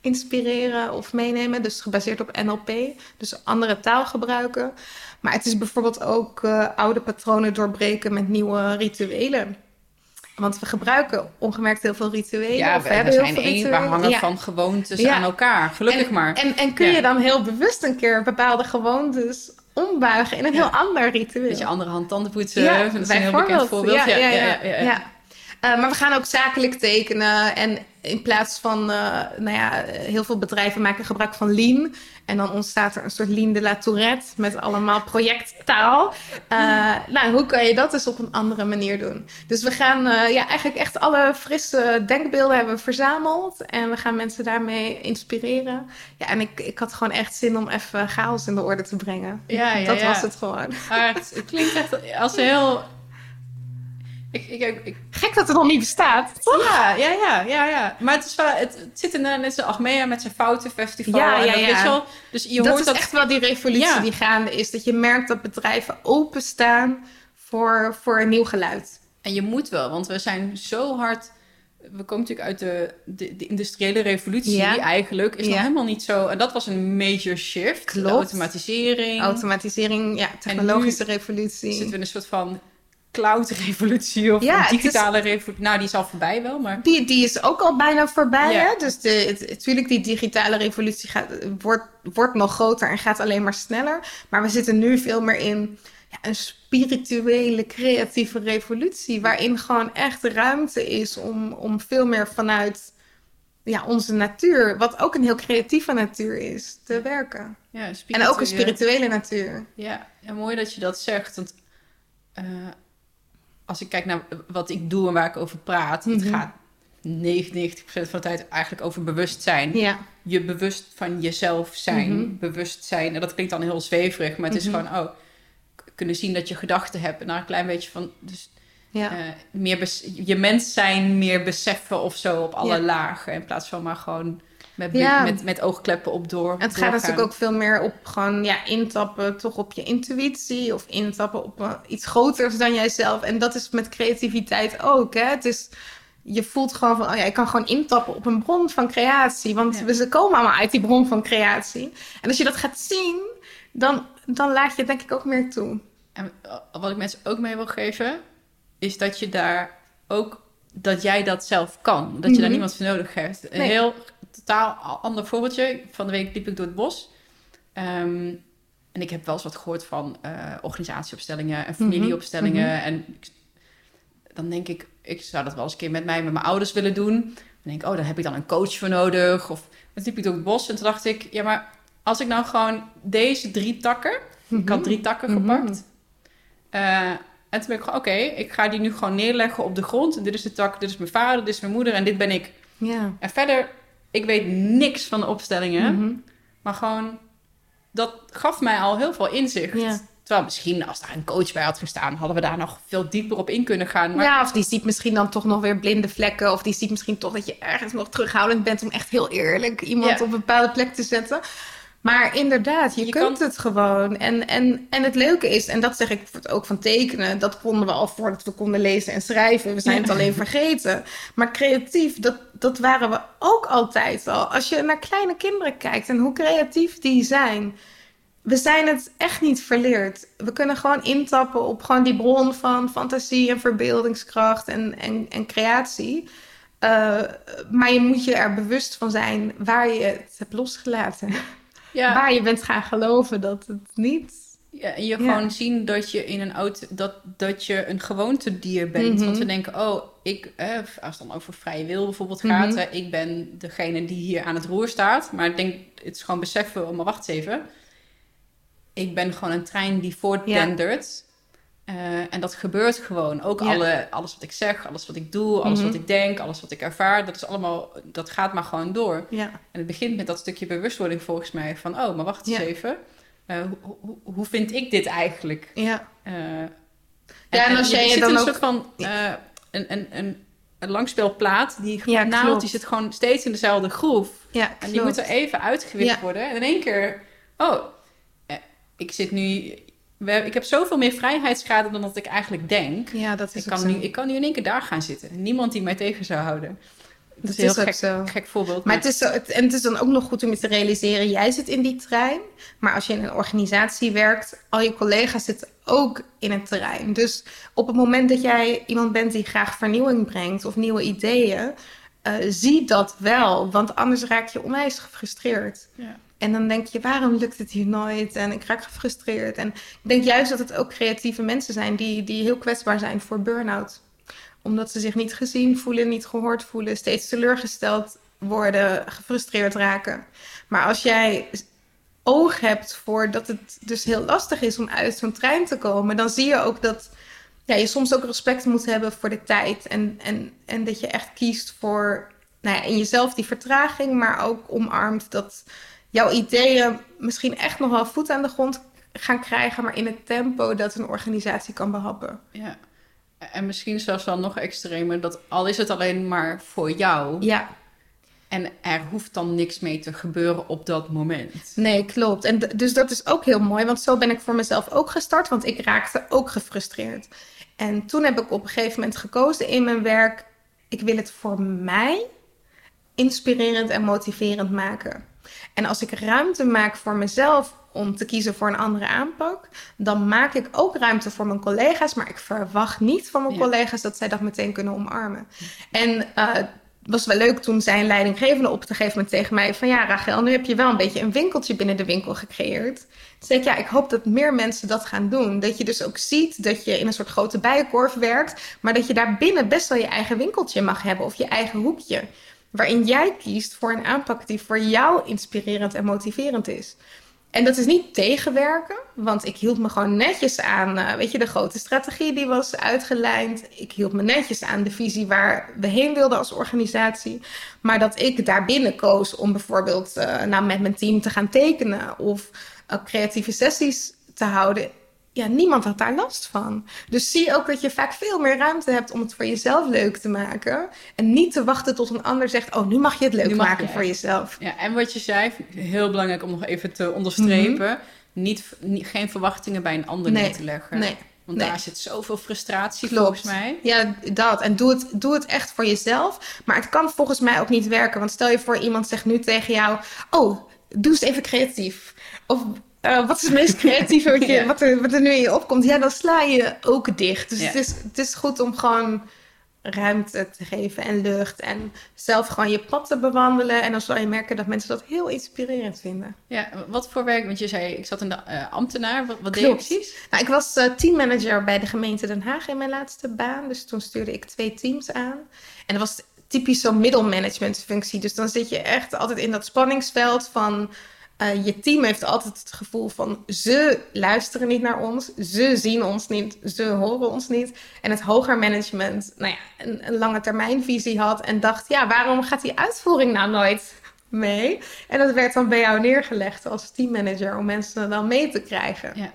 S2: inspireren of meenemen. Dus gebaseerd op NLP, dus andere taal gebruiken. Maar het is bijvoorbeeld ook eh, oude patronen doorbreken met nieuwe rituelen. Want we gebruiken ongemerkt heel veel rituelen.
S1: Ja,
S2: of
S1: we,
S2: hebben
S1: we zijn
S2: veel
S1: één, we hangen
S2: Ja.
S1: van gewoontes
S2: Ja.
S1: aan elkaar. Gelukkig
S2: en,
S1: maar.
S2: En, en kun
S1: Ja.
S2: je dan heel bewust een keer bepaalde gewoontes ombuigen in een heel ander ritueel?
S1: Dat je andere hand tanden poetsen. dat is een heel bekend
S2: bijvoorbeeld.
S1: voorbeeld.
S2: Ja, ja, ja. Eh, maar we gaan ook zakelijk tekenen. En in plaats van, eh, nou ja, heel veel bedrijven maken gebruik van Lean. En dan ontstaat er een soort Lean de la Tourette met allemaal projecttaal. Eh, nou, hoe kan je dat dus op een andere manier doen? Dus we gaan ja, eigenlijk echt alle frisse denkbeelden hebben verzameld. En we gaan mensen daarmee inspireren. Ja, en ik, ik had gewoon echt zin om even chaos in de orde te brengen.
S1: Ja, ja,
S2: dat
S1: ja.
S2: was het gewoon.
S1: Maar het klinkt echt als heel... Ik, ik,
S2: Gek dat het nog niet bestaat.
S1: ja, ja, ja, ja, ja. Maar het, is wel, het, het zit inderdaad net zoals Achmea met zijn foutenfestival.
S2: Ja,
S1: en
S2: ja,
S1: dat,
S2: ja.
S1: weet je wel, dus je
S2: dat
S1: hoort
S2: is
S1: dat...
S2: echt wel die revolutie
S1: Ja.
S2: die gaande is. Dat je merkt dat bedrijven openstaan voor, voor een nieuw geluid.
S1: En je moet wel, want we zijn zo hard... We komen natuurlijk uit de, de, de industriële revolutie
S2: Ja.
S1: eigenlijk. Is nog helemaal niet zo... En dat was een major shift. De
S2: Klopt.
S1: automatisering.
S2: Automatisering, ja, technologische revolutie.
S1: Zitten we in een soort van cloud-revolutie of
S2: Ja, is-
S1: digitale revolutie. Nou, die is al voorbij wel, maar...
S2: Die, die is ook al bijna voorbij.
S1: Ja.
S2: Hè? Dus de, natuurlijk, die digitale revolutie gaat, wordt, wordt nog groter en gaat alleen maar sneller. Maar we zitten nu veel meer in ja, een spirituele, creatieve revolutie. Waarin gewoon echt ruimte is om, om veel meer vanuit ja, onze natuur, wat ook een heel creatieve natuur is, te werken.
S1: Ja,
S2: En ook een
S1: spirituele-
S2: natuur.
S1: Ja, ja, mooi dat je dat zegt. Want eh, als ik kijk naar wat ik doe en waar ik over praat, het
S2: Mhm.
S1: gaat 99% van de tijd eigenlijk over bewustzijn.
S2: Ja.
S1: Je bewust van jezelf zijn.
S2: Mhm.
S1: Bewust zijn. En dat klinkt dan heel zweverig, maar het is
S2: Mhm.
S1: gewoon, oh, kunnen zien dat je gedachten hebt. En daar een klein beetje van, dus
S2: Ja.
S1: eh, meer je mens zijn, meer beseffen of zo op alle
S2: Ja.
S1: lagen. In plaats van maar gewoon met,
S2: Ja.
S1: met, met oogkleppen op door.
S2: Het gaat natuurlijk ook veel meer op gewoon ja, intappen toch op je intuïtie of intappen op eh, iets groters dan jijzelf. En dat is met creativiteit ook. Hè? Het is, je voelt gewoon van, oh ja, ik kan gewoon intappen op een bron van creatie. Want
S1: Ja.
S2: we ze komen allemaal uit die bron van creatie. En als je dat gaat zien, dan, dan laat je het denk ik ook meer toe.
S1: En eh, wat ik mensen ook mee wil geven, is dat je daar ook, dat jij dat zelf kan. Dat je daar
S2: Mhm.
S1: niemand voor nodig hebt. Een heel totaal ander voorbeeldje. Van de week liep ik door het bos. Ehm, en ik heb wel eens wat gehoord van eh, organisatieopstellingen en familieopstellingen.
S2: Mhm.
S1: En ik- dan denk ik, ik zou dat wel eens een keer met mij, met mijn ouders willen doen. Dan denk ik, oh, daar heb ik dan een coach voor nodig. Of dan liep ik door het bos en toen dacht ik, ja, maar als ik nou gewoon deze drie takken, ik had drie takken
S2: Mhm.
S1: gepakt. Eh, en toen ben ik gewoon, oké, ik ga die nu gewoon neerleggen op de grond. En dit is de tak, dit is mijn vader, dit is mijn moeder en dit ben ik.
S2: Ja.
S1: En verder, ik weet niks van de opstellingen.
S2: Mhm.
S1: Maar gewoon, dat gaf mij al heel veel inzicht.
S2: Ja.
S1: Terwijl misschien als daar een coach bij had gestaan, hadden we daar nog veel dieper op in kunnen gaan. Maar
S2: Ja, of die ziet misschien dan toch nog weer blinde vlekken. Of die ziet misschien toch dat je ergens nog terughoudend bent om echt heel eerlijk iemand
S1: Ja.
S2: op een bepaalde plek te zetten. Maar inderdaad, je,
S1: Je
S2: kunt
S1: kan-
S2: het gewoon. En, en, en het leuke is, en dat zeg ik ook van tekenen, dat konden we al voordat we konden lezen en schrijven. We zijn
S1: Ja.
S2: het alleen vergeten. Maar creatief, dat, dat waren we ook altijd al. Als je naar kleine kinderen kijkt en hoe creatief die zijn. We zijn het echt niet verleerd. We kunnen gewoon intappen op gewoon die bron van fantasie en verbeeldingskracht en, en, en creatie. Eh, maar je moet je er bewust van zijn waar je het hebt losgelaten.
S1: Ja,
S2: Waar je bent gaan geloven dat het niet.
S1: Ja, en je
S2: Ja.
S1: gewoon zien dat je in een auto dat, dat je een gewoontedier bent.
S2: Mhm.
S1: Want we denken, oh, ik, eh, als het dan over vrije wil bijvoorbeeld
S2: Mhm.
S1: gaat, eh, ik ben degene die hier aan het roer staat. Maar ik denk, het is gewoon beseffen, oh, maar wacht eens even. Ik ben gewoon een trein die voortdendert. Eh, en dat gebeurt gewoon. Ook
S2: Ja.
S1: alle, alles wat ik zeg, alles wat ik doe, alles
S2: Mhm.
S1: wat ik denk, alles wat ik ervaar. Dat is allemaal, dat gaat maar gewoon door.
S2: Ja,
S1: En het begint met dat stukje bewustwording volgens mij. Van, oh, maar wacht eens
S2: Ja.
S1: even. Eh, hoe, hoe, hoe vind ik dit eigenlijk?
S2: ja.
S1: Eh,
S2: Ja, en als jij je
S1: zit
S2: dan
S1: een
S2: ook-
S1: soort van een, een, een, een langspeelplaat, die
S2: Ja,
S1: naald,
S2: klopt.
S1: die zit gewoon steeds in dezelfde groef.
S2: ja
S1: En die moet er even uitgewipt
S2: Ja.
S1: worden. En in één keer, oh, ik zit nu, we, ik heb zoveel meer vrijheidsgraden dan dat ik eigenlijk denk.
S2: Ja, dat is
S1: Ik kan,
S2: zo.
S1: nu, ik kan nu in één keer daar gaan zitten. Niemand die mij tegen zou houden. Dat is
S2: Dat
S1: een
S2: is
S1: heel gek,
S2: zo.
S1: gek voorbeeld.
S2: Maar het is, zo, het, en het is dan ook nog goed om je te realiseren, jij zit in die trein. Maar als je in een organisatie werkt, al je collega's zitten ook in het terrein. Dus op het moment dat jij iemand bent die graag vernieuwing brengt of nieuwe ideeën, eh, zie dat wel. Want anders raak je onwijs gefrustreerd.
S1: Ja.
S2: En dan denk je, waarom lukt het hier nooit? En ik raak gefrustreerd. En ik denk juist dat het ook creatieve mensen zijn die, die heel kwetsbaar zijn voor burn-out. Omdat ze zich niet gezien voelen, niet gehoord voelen, steeds teleurgesteld worden, gefrustreerd raken. Maar als jij oog hebt voor dat het dus heel lastig is om uit zo'n trein te komen, dan zie je ook dat ja, je soms ook respect moet hebben voor de tijd. En, en, en dat je echt kiest voor nou ja, in jezelf die vertraging, maar ook omarmt dat jouw ideeën misschien echt nog wel voet aan de grond gaan krijgen, maar in het tempo dat een organisatie kan behappen.
S1: Ja. En misschien zelfs wel nog extremer, dat al is het alleen maar voor jou.
S2: Ja,
S1: En er hoeft dan niks mee te gebeuren op dat moment.
S2: nee, klopt. En dus dat is ook heel mooi, want zo ben ik voor mezelf ook gestart, want ik raakte ook gefrustreerd. En toen heb ik op een gegeven moment gekozen in mijn werk, ik wil het voor mij inspirerend en motiverend maken. En als ik ruimte maak voor mezelf om te kiezen voor een andere aanpak, dan maak ik ook ruimte voor mijn collega's, maar ik verwacht niet van mijn
S1: Ja.
S2: collega's dat zij dat meteen kunnen omarmen. En het was wel leuk toen zijn leidinggevende op een gegeven moment tegen mij van ja, Rachel, nu heb je wel een beetje een winkeltje binnen de winkel gecreëerd. Toen zei ik, ja, ik hoop dat meer mensen dat gaan doen. Dat je dus ook ziet dat je in een soort grote bijenkorf werkt, maar dat je daar binnen best wel je eigen winkeltje mag hebben of je eigen hoekje. Waarin jij kiest voor een aanpak die voor jou inspirerend en motiverend is. en dat is niet tegenwerken, want ik hield me gewoon netjes aan, uh, weet je, de grote strategie die was uitgelijnd. Ik hield me netjes aan de visie waar we heen wilden als organisatie. Maar dat ik daarbinnen koos om bijvoorbeeld uh, nou, met mijn team te gaan tekenen of uh, creatieve sessies te houden ja, niemand had daar last van. Dus zie ook dat je vaak veel meer ruimte hebt om het voor jezelf leuk te maken. En niet te wachten tot een ander zegt: Oh, nu mag je het leuk maken voor jezelf.
S1: Ja, en wat je zei, heel belangrijk om nog even te onderstrepen: mhm. niet, niet, geen verwachtingen bij een ander neer te leggen. Nee. Want daar zit zoveel frustratie Klopt. volgens mij.
S2: Ja, dat. En doe het, doe het echt voor jezelf. Maar het kan volgens mij ook niet werken. Want stel je voor, iemand zegt nu tegen jou: Oh, doe eens even creatief. Of uh, wat is het meest creatieve wat, je, wat, er, wat, er, nu in je opkomt? Ja, dan sla je ook dicht. Dus het, is, het is goed om gewoon ruimte te geven en lucht. En zelf gewoon je pad te bewandelen. En dan zal je merken dat mensen dat heel inspirerend vinden.
S1: Ja, wat voor werk? Want je zei, ik zat in de uh, ambtenaar. Wat, wat deed je precies?
S2: Nou, ik was uh, teammanager bij de gemeente Den Haag in mijn laatste baan. Dus toen stuurde ik twee teams aan. En dat was typisch zo'n middelmanagement functie. Dus dan zit je echt altijd in dat spanningsveld van uh, je team heeft altijd het gevoel van ze luisteren niet naar ons, ze zien ons niet, ze horen ons niet. En het hoger management nou ja, een, een lange termijnvisie had en dacht, ja, waarom gaat die uitvoering nou nooit mee? En dat werd dan bij jou neergelegd als teammanager om mensen dan mee te krijgen. Ja.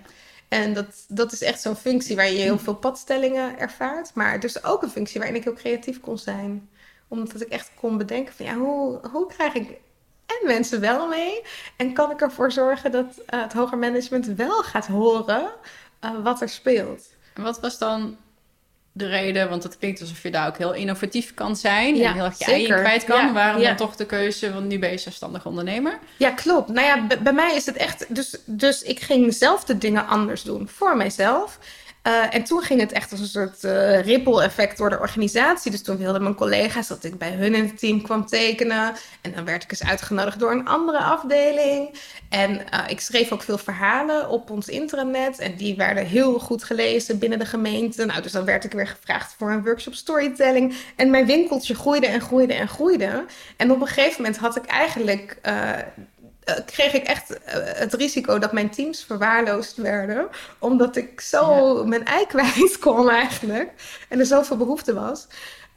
S2: En dat, dat is echt zo'n functie waar je heel veel padstellingen ervaart, maar dus ook een functie waarin ik heel creatief kon zijn. Omdat ik echt kon bedenken van ja, hoe, hoe krijg ik en mensen wel mee? En kan ik ervoor zorgen dat uh, het hoger management wel gaat horen uh, wat er speelt?
S1: En wat was dan de reden? Want het klinkt alsof je daar ook heel innovatief kan zijn. Ja, en heel erg je eigen kwijt kan. Ja, Waarom ja. dan toch de keuze? Want nu ben je zelfstandig ondernemer.
S2: Ja, klopt. Nou ja, bij mij is het echt... Dus, dus ik ging zelf de dingen anders doen. Voor mijzelf. Uh, en toen ging het echt als een soort uh, ripple effect door de organisatie. Dus toen wilden mijn collega's dat ik bij hun in het team kwam tekenen. En dan werd ik eens uitgenodigd door een andere afdeling. En uh, ik schreef ook veel verhalen op ons intranet. En die werden heel goed gelezen binnen de gemeente. Nou, dus dan werd ik weer gevraagd voor een workshop storytelling. En mijn winkeltje groeide en groeide en groeide. En op een gegeven moment had ik eigenlijk kreeg ik echt uh, het risico dat mijn teams verwaarloosd werden. Omdat ik zo ja. mijn ei kwijt kon eigenlijk. En er zoveel behoefte was.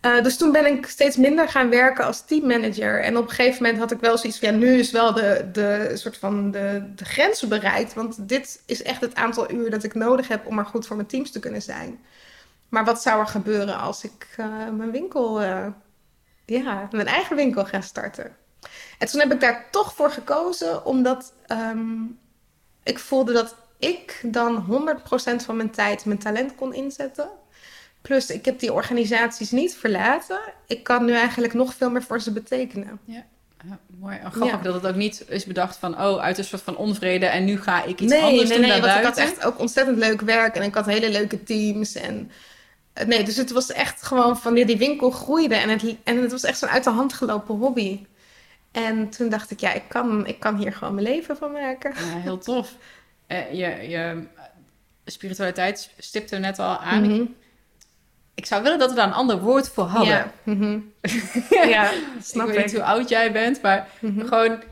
S2: Uh, dus toen ben ik steeds minder gaan werken als teammanager. En op een gegeven moment had ik wel zoiets van... ja, nu is wel de, de, soort van de, de grenzen bereikt. Want dit is echt het aantal uur dat ik nodig heb... om er goed voor mijn teams te kunnen zijn. Maar wat zou er gebeuren als ik mijn winkel... ja, mijn eigen winkel ga starten? En toen heb ik daar toch voor gekozen, omdat um, ik voelde dat ik dan 100% van mijn tijd mijn talent kon inzetten. Plus, ik heb die organisaties niet verlaten. Ik kan nu eigenlijk nog veel meer voor ze betekenen.
S1: Ja. Ja, mooi. En grappig ja. dat het ook niet is bedacht van... oh, uit een soort van onvrede en nu ga ik iets
S2: nee,
S1: anders
S2: nee,
S1: doen
S2: Nee, want ik had echt ook ontzettend leuk werk... en ik had hele leuke teams en... Nee, dus het was echt gewoon van die, die winkel groeide... En het, en het was echt zo'n uit de hand gelopen hobby. En toen dacht ik, ja, ik kan, ik kan hier gewoon mijn leven van maken.
S1: Ja, heel tof. Uh, je, je spiritualiteit stipte net al aan. Mm -hmm. ik, zou willen dat we daar een ander woord voor hadden.
S2: Ja, mm -hmm.
S1: ja snap ik. weet niet hoe oud jij bent, maar mm -hmm. gewoon...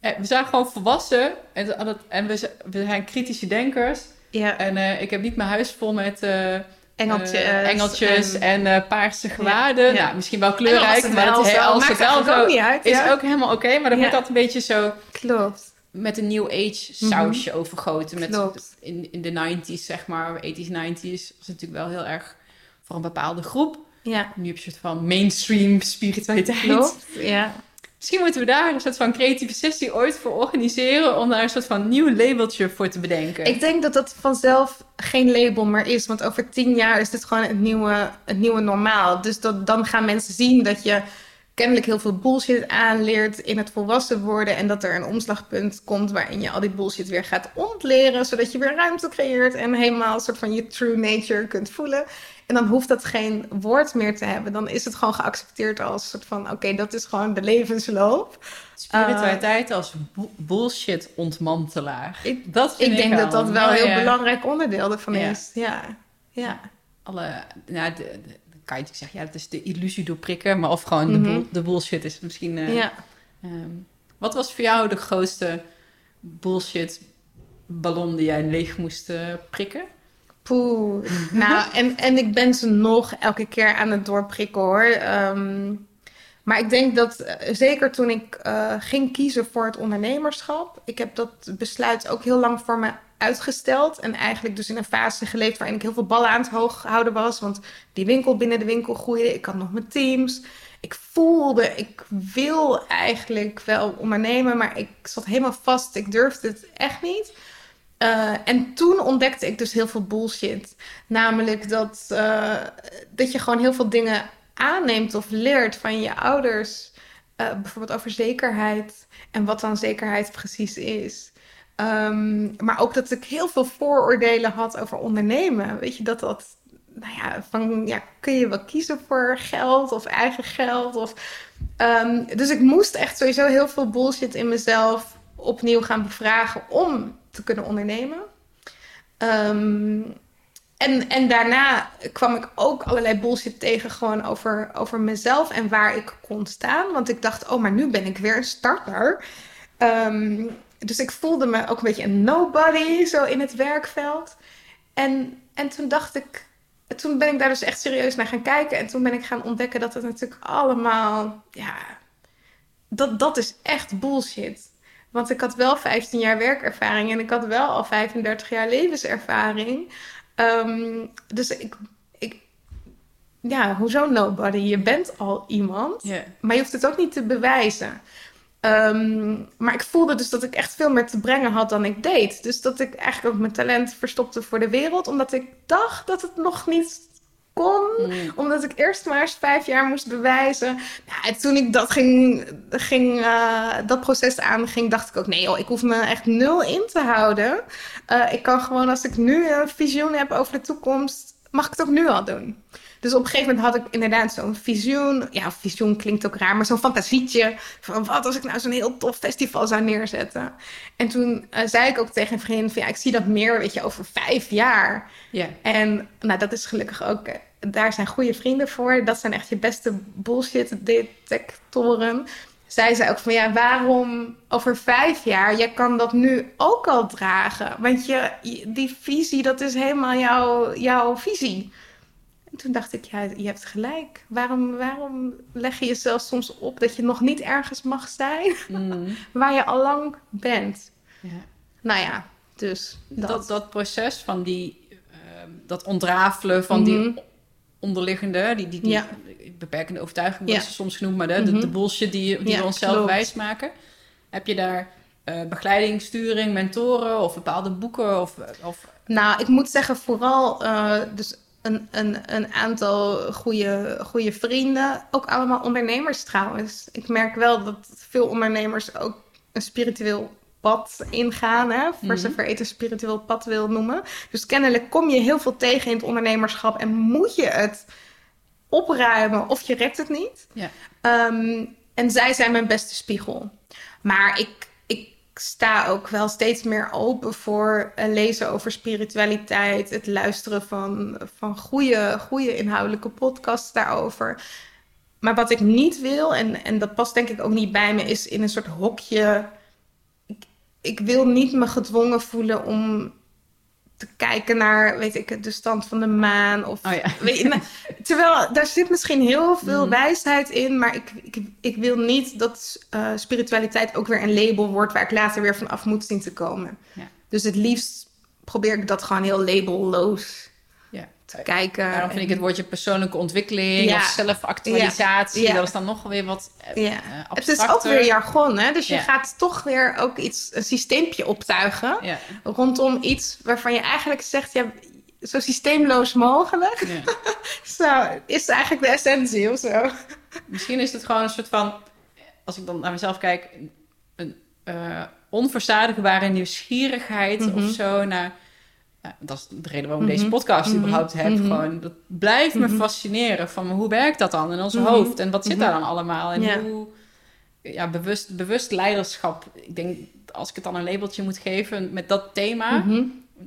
S1: We zijn gewoon volwassen en, en we, we zijn kritische denkers. Ja. En uh, ik heb niet mijn huis vol met... Uh,
S2: Engeltjes,
S1: uh, engeltjes en, en uh, paarse gewaden. Ja. Nou, misschien wel kleurrijk, maar het, als het wel zo uit, is ook helemaal oké. Okay, maar dan wordt dat een beetje zo...
S2: Klopt.
S1: Met een New Age sausje mm -hmm. overgoten. Met in, in de 90s, zeg maar, 80s, 90s... was natuurlijk wel heel erg voor een bepaalde groep. Ja. Nu heb je een soort van mainstream spiritualiteit.
S2: Klopt, ja.
S1: Misschien moeten we daar een soort van creatieve sessie ooit voor organiseren om daar een soort van nieuw labeltje voor te bedenken.
S2: Ik denk dat dat vanzelf geen label meer is, want over tien jaar is dit gewoon het nieuwe, het nieuwe normaal. Dus dat, dan gaan mensen zien dat je kennelijk heel veel bullshit aanleert in het volwassen worden en dat er een omslagpunt komt waarin je al die bullshit weer gaat ontleren, zodat je weer ruimte creëert en helemaal een soort van je true nature kunt voelen. En dan hoeft dat geen woord meer te hebben. Dan is het gewoon geaccepteerd als soort van: oké, dat is gewoon de levensloop.
S1: Spiritualiteit uh, als bullshit ontmantelaar.
S2: Ik, dat ik denk dat dat wel een heel belangrijk onderdeel ervan ja. is. Ja. ja.
S1: Alle, nou, de, de, kan je zeggen, ja, dat is de illusie doorprikken, maar of gewoon mm -hmm. de, de, bullshit is misschien. Uh, ja. Um, wat was voor jou de grootste bullshit ballon die jij leeg moest uh, prikken?
S2: Poeh. nou, en, en ik ben ze nog elke keer aan het doorprikken hoor. Ehm, maar ik denk dat eh, zeker toen ik uh, ging kiezen voor het ondernemerschap, ik heb dat besluit ook heel lang voor me uitgesteld. En eigenlijk dus in een fase geleefd waarin ik heel veel ballen aan het hoog houden was. Want die winkel binnen de winkel groeide. Ik had nog mijn teams. Ik voelde, ik wil eigenlijk wel ondernemen, maar ik zat helemaal vast. Ik durfde het echt niet. Uh, en toen ontdekte ik dus heel veel bullshit. Namelijk dat, uh, dat je gewoon heel veel dingen aanneemt of leert van je ouders. Uh, bijvoorbeeld over zekerheid en wat dan zekerheid precies is. Um, maar ook dat ik heel veel vooroordelen had over ondernemen. Weet je, dat dat, nou ja, van ja, kun je wel kiezen voor geld of eigen geld? Of, um, dus ik moest echt sowieso heel veel bullshit in mezelf opnieuw gaan bevragen om te kunnen ondernemen. Um, en, en daarna kwam ik ook allerlei bullshit tegen gewoon over, over mezelf en waar ik kon staan. Want ik dacht, oh, maar nu ben ik weer een starter. Um, dus ik voelde me ook een beetje een nobody zo in het werkveld. En, en toen dacht ik, toen ben ik daar dus echt serieus naar gaan kijken. En toen ben ik gaan ontdekken dat het natuurlijk allemaal, ja, dat, dat is echt bullshit. Want ik had wel 15 jaar werkervaring en ik had wel al 35 jaar levenservaring. Um, dus ik, ik, ja, hoezo nobody? Je bent al iemand,
S1: yeah.
S2: maar je hoeft het ook niet te bewijzen. Um, maar ik voelde dus dat ik echt veel meer te brengen had dan ik deed. Dus dat ik eigenlijk ook mijn talent verstopte voor de wereld, omdat ik dacht dat het nog niet kon.
S1: Mm.
S2: Omdat ik eerst maar eens vijf jaar moest bewijzen. Ja, en toen ik dat, ging, ging, uh, dat proces aanging, dacht ik ook... nee joh, ik hoef me echt nul in te houden. Uh, ik kan gewoon, als ik nu een visioen heb over de toekomst... mag ik het ook nu al doen. Dus op een gegeven moment had ik inderdaad zo'n visioen. Ja, visioen klinkt ook raar, maar zo'n fantasietje. Van wat als ik nou zo'n heel tof festival zou neerzetten. En toen uh, zei ik ook tegen een vriend van ja, ik zie dat meer, weet je, over vijf jaar.
S1: Ja.
S2: En nou, dat is gelukkig ook, daar zijn goede vrienden voor. Dat zijn echt je beste bullshit detectoren. Zij zei ook van ja, waarom over vijf jaar? Je kan dat nu ook al dragen. Want je, die visie, dat is helemaal jouw, jouw visie. En toen dacht ik, ja, je hebt gelijk. Waarom, waarom leg je jezelf soms op dat je nog niet ergens mag zijn
S1: mm.
S2: waar je al lang bent?
S1: Ja.
S2: Nou ja, dus
S1: dat, dat, dat proces van die, uh, dat ontrafelen van mm -hmm. die onderliggende, die, die, die
S2: ja.
S1: beperkende overtuiging wordt ja. soms genoemd, maar de, mm -hmm. de, de, bullshit die, die we onszelf wijsmaken. Heb je daar uh, begeleiding, sturing, mentoren of bepaalde boeken? Of, of...
S2: Nou, ik moet zeggen, vooral uh, dus een, een, een aantal goede, goede vrienden. Ook allemaal ondernemers trouwens. Ik merk wel dat veel ondernemers ook een spiritueel pad ingaan. Hè, voor
S1: Mhm.
S2: zover eten spiritueel pad wil noemen. Dus kennelijk kom je heel veel tegen in het ondernemerschap. En moet je het opruimen of je redt het niet.
S1: Ja.
S2: Um, en zij zijn mijn beste spiegel. Maar ik sta ook wel steeds meer open voor lezen over spiritualiteit. Het luisteren van, van goede, goede inhoudelijke podcasts daarover. Maar wat ik niet wil, en, en dat past denk ik ook niet bij me, is in een soort hokje. Ik wil niet me gedwongen voelen om te kijken naar, weet ik, de stand van de maan. Of,
S1: oh ja.
S2: weet je, terwijl daar zit misschien heel veel mm. wijsheid in, maar ik, ik, ik wil niet dat uh, spiritualiteit ook weer een label wordt waar ik later weer van af moet zien te komen.
S1: Ja.
S2: Dus het liefst probeer ik dat gewoon heel labelloos. Te kijken.
S1: Daarom vind ik het woordje persoonlijke ontwikkeling
S2: Ja.
S1: of zelfactualisatie,
S2: Ja. Ja.
S1: dat is dan nog weer wat eh,
S2: Ja.
S1: eh,
S2: Het is ook weer jargon, hè? Dus je gaat toch weer ook iets, een systeempje optuigen rondom iets waarvan je eigenlijk zegt, ja, zo systeemloos mogelijk. Zo, is eigenlijk de essentie of zo.
S1: Misschien is het gewoon een soort van, als ik dan naar mezelf kijk, een uh, onverzadigbare nieuwsgierigheid
S2: Mhm.
S1: of zo naar. Ja, dat is de reden waarom ik
S2: Mhm.
S1: deze podcast
S2: Mhm.
S1: überhaupt heb.
S2: Mhm.
S1: Gewoon, dat blijft me fascineren van hoe werkt dat dan in ons hoofd en wat zit daar dan allemaal en
S2: Ja.
S1: hoe ja, bewust, bewust leiderschap. Ik denk als ik het dan een labeltje moet geven met dat thema.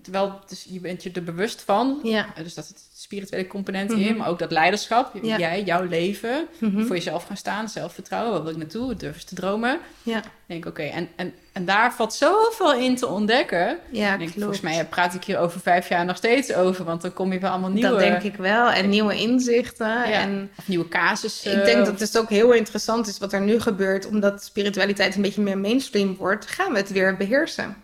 S1: Terwijl dus je bent je er bewust van.
S2: Ja.
S1: Uh, dus dat het spirituele component
S2: Mhm.
S1: in, maar ook dat leiderschap.
S2: Ja.
S1: Jij, jouw leven,
S2: Mhm.
S1: voor jezelf gaan staan, zelfvertrouwen. Waar wil ik naartoe? Durf eens te dromen.
S2: Ja.
S1: Denk, oké, en, en, en daar valt zoveel in te ontdekken.
S2: Ja,
S1: Ik denk,
S2: klopt.
S1: volgens mij praat ik hier over vijf jaar nog steeds over, want dan kom je bij allemaal nieuwe,
S2: Dat denk ik wel. En nieuwe inzichten.
S1: Ja.
S2: En
S1: of nieuwe casussen.
S2: ik denk dat het ook heel interessant is wat er nu gebeurt. Omdat spiritualiteit een beetje meer mainstream wordt. Gaan we het weer beheersen.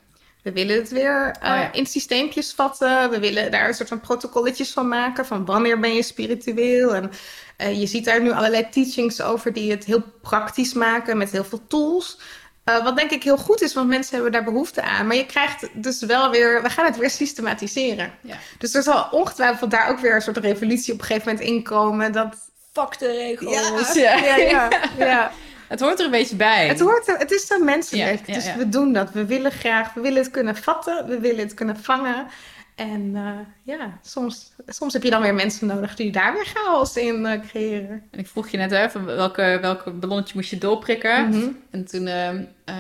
S2: We willen het weer eh,
S1: Oh ja.
S2: in systeempjes vatten. We willen daar een soort van protocolletjes van maken. Van wanneer ben je spiritueel. En eh, je ziet daar nu allerlei teachings over die het heel praktisch maken. Met heel veel tools. Eh, wat denk ik heel goed is, want mensen hebben daar behoefte aan. Maar je krijgt dus wel weer... We gaan het weer systematiseren.
S1: Ja.
S2: Dus er zal ongetwijfeld daar ook weer een soort revolutie op een gegeven moment inkomen. Dat...
S1: Fuck de regels.
S2: ja, ja, ja, ja.
S1: Het hoort er een beetje bij.
S2: Het, hoort, er- het is zo menselijk.
S1: Ja,
S2: dus we doen dat. We willen graag, we willen het kunnen vatten. We willen het kunnen vangen. En eh, ja, soms, soms heb je dan weer mensen nodig die daar weer chaos in eh, creëren.
S1: En ik vroeg je net van welke, welke ballonnetje moest je doorprikken.
S2: Mhm.
S1: En toen eh,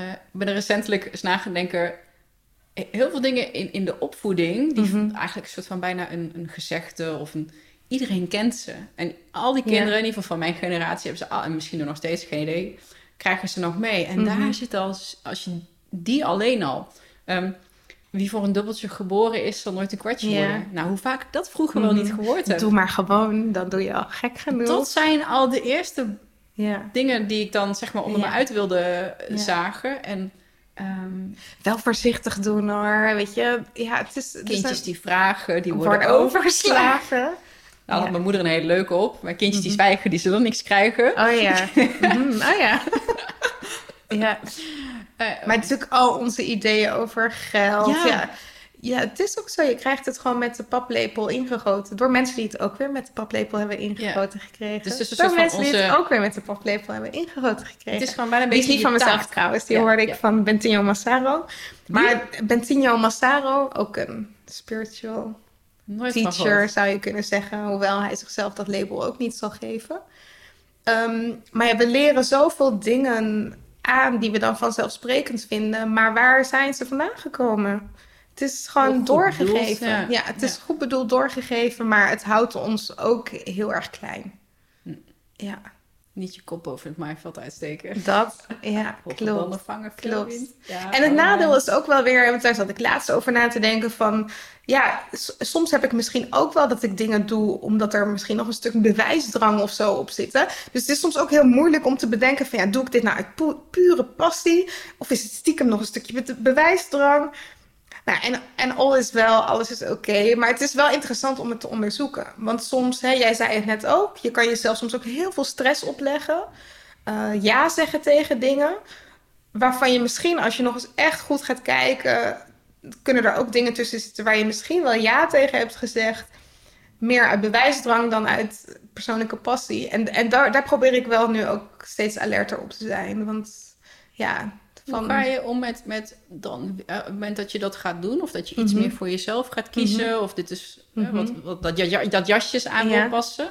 S1: ik ben er recentelijk eens na gaan denken. Heel veel dingen in, in de opvoeding, die
S2: Mhm.
S1: eigenlijk een soort van bijna een, een gezegde of een. Iedereen kent ze. En al die
S2: Ja.
S1: kinderen, in ieder geval van mijn generatie, hebben ze al, en misschien nog steeds geen idee, krijgen ze nog mee. En
S2: Mhm.
S1: daar zit als, als je die alleen al. ehm, wie voor een dubbeltje geboren is, zal nooit een kwartje
S2: Ja.
S1: worden. Nou, hoe vaak ik dat vroeger wel
S2: Mhm.
S1: niet gehoord heb.
S2: Doe maar gewoon, dan doe je al gek genoeg.
S1: Dat zijn al de eerste
S2: Ja.
S1: dingen die ik dan zeg maar onder me uit wilde eh, zagen. En ehm,
S2: Wel voorzichtig doen hoor, weet je. Ja, het is...
S1: kindjes die vragen, die worden,
S2: worden
S1: overgeslagen. Nou, had
S2: Ja.
S1: mijn moeder een hele leuke op. Maar kindjes die
S2: Mhm.
S1: zwijgen, die zullen niks krijgen.
S2: Oh ja. Mhm, Oh ja. ja.
S1: Eh,
S2: Maar natuurlijk al onze ideeën over geld.
S1: Ja.
S2: Ja. ja. het is ook zo. Je krijgt het gewoon met de paplepel ingegoten. Door mensen die het ook weer met de paplepel hebben ingegoten gekregen.
S1: Dus het is een
S2: door mensen die het ook weer met de paplepel hebben ingegoten gekregen.
S1: het is gewoon bijna een
S2: die is
S1: beetje
S2: niet van
S1: je
S2: mezelf
S1: taak.
S2: trouwens. Die hoorde ik van Bentinho Massaro. Maar Bentinho Massaro, ook een spiritual
S1: Nooit
S2: teacher zou je kunnen zeggen. Hoewel hij zichzelf dat label ook niet zal geven. Ehm, maar ja, we leren zoveel dingen aan die we dan vanzelfsprekend vinden. Maar waar zijn ze vandaan gekomen? Het is gewoon
S1: goed
S2: doorgegeven.
S1: bedoeld, ja.
S2: ja. het is
S1: Ja.
S2: goed bedoeld doorgegeven, maar het houdt ons ook heel erg klein.
S1: Hm.
S2: Ja,
S1: Niet je kop over het maaiveld uitsteken.
S2: dat, ja, klopt.
S1: vangen,
S2: Klopt.
S1: Ja,
S2: En het
S1: oh,
S2: nadeel is ook wel weer, want daar zat ik laatst over na te denken van, ja, soms heb ik misschien ook wel dat ik dingen doe omdat er misschien nog een stuk bewijsdrang of zo op zit. hè. Dus het is soms ook heel moeilijk om te bedenken van, ja, doe ik dit nou uit pu- pure passie of is het stiekem nog een stukje be- bewijsdrang? Nou, en, en is wel, alles is oké. maar het is wel interessant om het te onderzoeken. Want soms, hè, jij zei het net ook, je kan jezelf soms ook heel veel stress opleggen. Eh, ja zeggen tegen dingen. Waarvan je misschien, als je nog eens echt goed gaat kijken, kunnen er ook dingen tussen zitten waar je misschien wel ja tegen hebt gezegd. Meer uit bewijsdrang dan uit persoonlijke passie. En, en daar, daar probeer ik wel nu ook steeds alerter op te zijn. Want ja,
S1: Hoe
S2: van...
S1: ga je om met, met dan, eh, het moment dat je dat gaat doen? Of dat je iets
S2: Mhm.
S1: meer voor jezelf gaat kiezen? Of dit is eh,
S2: Mhm.
S1: wat, wat, dat, ja, dat jasjes aan
S2: Ja.
S1: wil passen.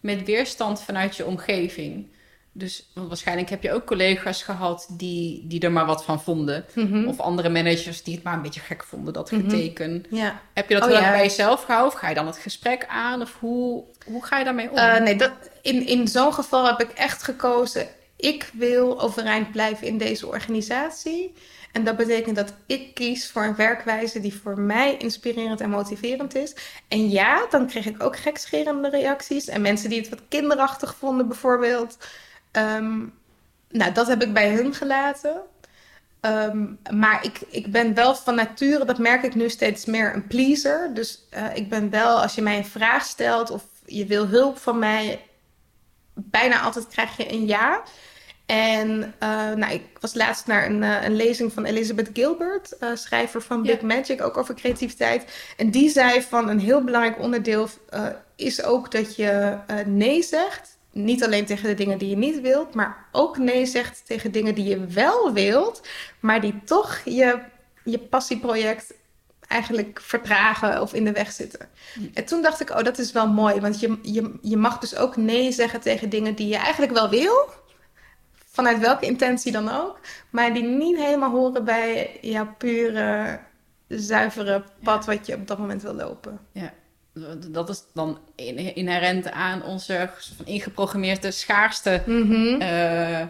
S1: Met weerstand vanuit je omgeving. Dus want waarschijnlijk heb je ook collega's gehad die, die er maar wat van vonden.
S2: Mhm.
S1: Of andere managers die het maar een beetje gek vonden, dat
S2: Mhm.
S1: geteken.
S2: Ja.
S1: Heb je dat
S2: Oh,
S1: heel erg
S2: ja.
S1: bij jezelf gehouden? Of ga je dan het gesprek aan? Of hoe, hoe ga je daarmee om?
S2: Eh, nee, dat, in, in zo'n geval heb ik echt gekozen. Ik wil overeind blijven in deze organisatie. En dat betekent dat ik kies voor een werkwijze die voor mij inspirerend en motiverend is. En ja, dan kreeg ik ook gekscherende reacties. En mensen die het wat kinderachtig vonden, bijvoorbeeld. Ehm, nou, dat heb ik bij hun gelaten. Ehm, maar ik, ik ben wel van nature, dat merk ik nu steeds meer, een pleaser. Dus eh, ik ben wel, als je mij een vraag stelt of je wil hulp van mij, bijna altijd krijg je een ja. En eh, nou, ik was laatst naar een, eh, een lezing van Elizabeth Gilbert, eh, schrijver van
S1: Ja.
S2: Big Magic, ook over creativiteit. En die zei van een heel belangrijk onderdeel is ook dat je nee zegt. Niet alleen tegen de dingen die je niet wilt, maar ook nee zegt tegen dingen die je wel wilt, maar die toch je, je passieproject eigenlijk vertragen of in de weg zitten. En toen dacht ik, oh, dat is wel mooi, want je, je, je mag dus ook nee zeggen tegen dingen die je eigenlijk wel wil, vanuit welke intentie dan ook, maar die niet helemaal horen bij jouw pure zuivere pad wat je op dat moment wil lopen.
S1: Ja, dat is dan inherent aan onze ingeprogrammeerde schaarste
S2: Mhm.
S1: eh,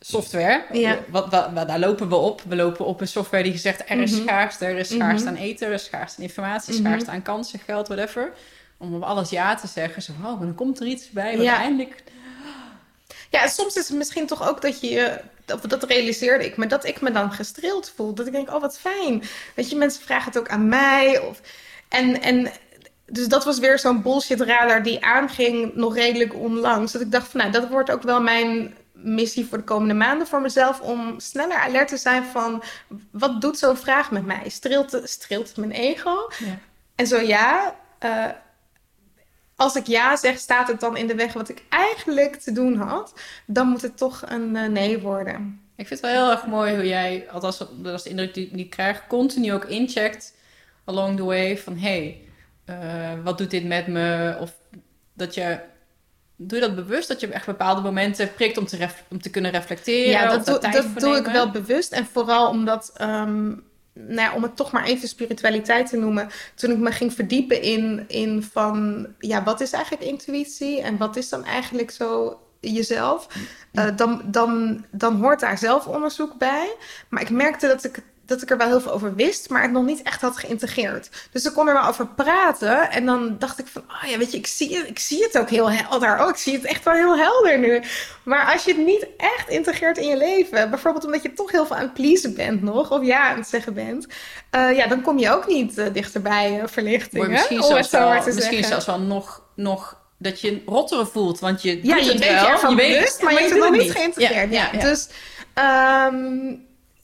S1: software.
S2: Ja.
S1: Wat, wat, wat- daar lopen we op. We lopen op een software die gezegd er is
S2: Mhm.
S1: schaarste, er is schaarste
S2: Mhm.
S1: aan eten, er is schaarste aan informatie, schaarste aan kansen, geld, whatever. Om op alles ja te zeggen. Zo, oh, dan komt er iets bij.
S2: Ja.
S1: Uiteindelijk
S2: Ja, soms is het misschien toch ook dat je, je- of dat realiseerde ik me, dat ik me dan gestreeld voel. Dat ik denk, oh wat fijn. Weet je, mensen vragen het ook aan mij. Of, en, en dus dat was weer zo'n bullshit radar die aanging nog redelijk onlangs. Dat ik dacht van, nou, dat wordt ook wel mijn missie voor de komende maanden voor mezelf. Om sneller alert te zijn van, wat doet zo'n vraag met mij? Streelt, streelt mijn ego?
S1: Ja.
S2: En zo ja, eh, als ik ja zeg, staat het dan in de weg wat ik eigenlijk te doen had, dan moet het toch een eh, nee worden.
S1: Ik vind het wel heel erg mooi hoe jij, althans dat is de indruk die, ik krijg, continu ook incheckt along the way van hey, eh, wat doet dit met me? Of dat je, doe je dat bewust, dat je echt bepaalde momenten prikt om te, ref- om te kunnen reflecteren?
S2: Ja, dat, doe, dat ik wel bewust. En vooral omdat, ehm, nou ja, om het toch maar even spiritualiteit te noemen. Toen ik me ging verdiepen in, in van, ja, wat is eigenlijk intuïtie? En wat is dan eigenlijk zo jezelf? Eh, dan, dan, dan hoort daar zelfonderzoek bij. Maar ik merkte dat ik, dat ik er wel heel veel over wist, maar het nog niet echt had geïntegreerd. Dus ik kon er wel over praten. En dan dacht ik van, oh ja, weet je, ik zie, het, ik zie het ook heel helder. Oh, ik zie het echt wel heel helder nu. Maar als je het niet echt integreert in je leven, bijvoorbeeld omdat je toch heel veel aan het pleasen bent nog, of ja aan het zeggen bent, eh, ja, dan kom je ook niet eh, dichterbij uh, verlichting.
S1: Misschien,
S2: hè?
S1: Zelfs wel, misschien
S2: zeggen.
S1: zelfs wel nog, nog dat je rotteren voelt, want je
S2: Ja, je
S1: het
S2: weet
S1: wel,
S2: je ervan
S1: weet-
S2: bewust, maar je hebt het nog niet geïntegreerd. Ja,
S1: Ja.
S2: Dus, ehm,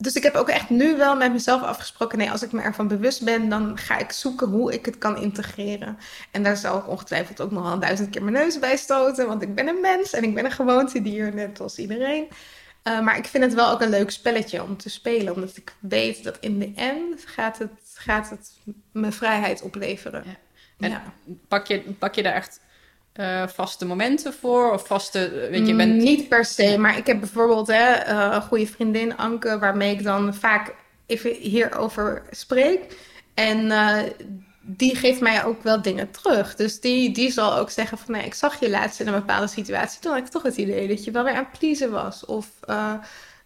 S2: dus ik heb ook echt nu wel met mezelf afgesproken, nee, als ik me ervan bewust ben, dan ga ik zoeken hoe ik het kan integreren. En daar zal ik ongetwijfeld ook nog wel een duizend keer mijn neus bij stoten, want ik ben een mens en ik ben een gewoontedier, net als iedereen. Uh, maar ik vind het wel ook een leuk spelletje om te spelen, omdat ik weet dat in de end gaat het, gaat het me vrijheid opleveren.
S1: Ja. En
S2: Ja.
S1: pak, je, pak je daar echt eh, vaste momenten voor? Of vaste, eh, weet je,
S2: Mm,
S1: bent...
S2: Niet per se, maar ik heb bijvoorbeeld hè, eh, een goede vriendin, Anke, waarmee ik dan vaak even hierover spreek. En die geeft mij ook wel dingen terug. Dus die, die zal ook zeggen van, nee, ik zag je laatst in een bepaalde situatie. Toen had ik toch het idee dat je wel weer aan het pleasen was. Of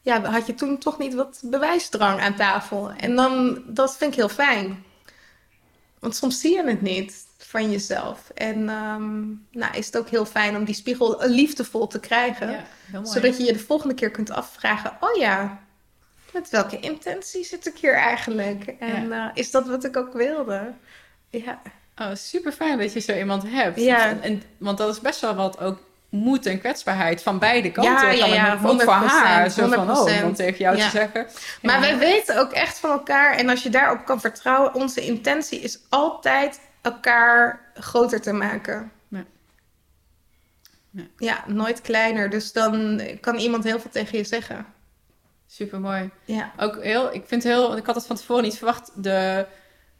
S2: ja, had je toen toch niet wat bewijsdrang aan tafel. En dan, dat vind ik heel fijn. Want soms zie je het niet van jezelf. En ehm, nou, is het ook heel fijn om die spiegel liefdevol te krijgen.
S1: Ja, heel mooi.
S2: zodat je je de volgende keer kunt afvragen: oh ja, met welke intentie zit ik hier eigenlijk? En eh, is dat wat ik ook wilde? Ja,
S1: Oh, super fijn dat je zo iemand hebt.
S2: Ja.
S1: En, en- want dat is best wel wat ook moed en kwetsbaarheid van beide kanten.
S2: Ja, ja,
S1: ook voor haar.
S2: 100%,
S1: Zo van, oh,
S2: 100%.
S1: om tegen jou
S2: Ja.
S1: te zeggen.
S2: maar wij weten ook echt van elkaar. En als je daarop kan vertrouwen, onze intentie is altijd elkaar groter te maken.
S1: Ja. Ja.
S2: Ja, nooit kleiner. Dus dan kan iemand heel veel tegen je zeggen.
S1: Super mooi.
S2: Ja.
S1: Ook heel, ik vind heel, ik had het van tevoren niet verwacht, de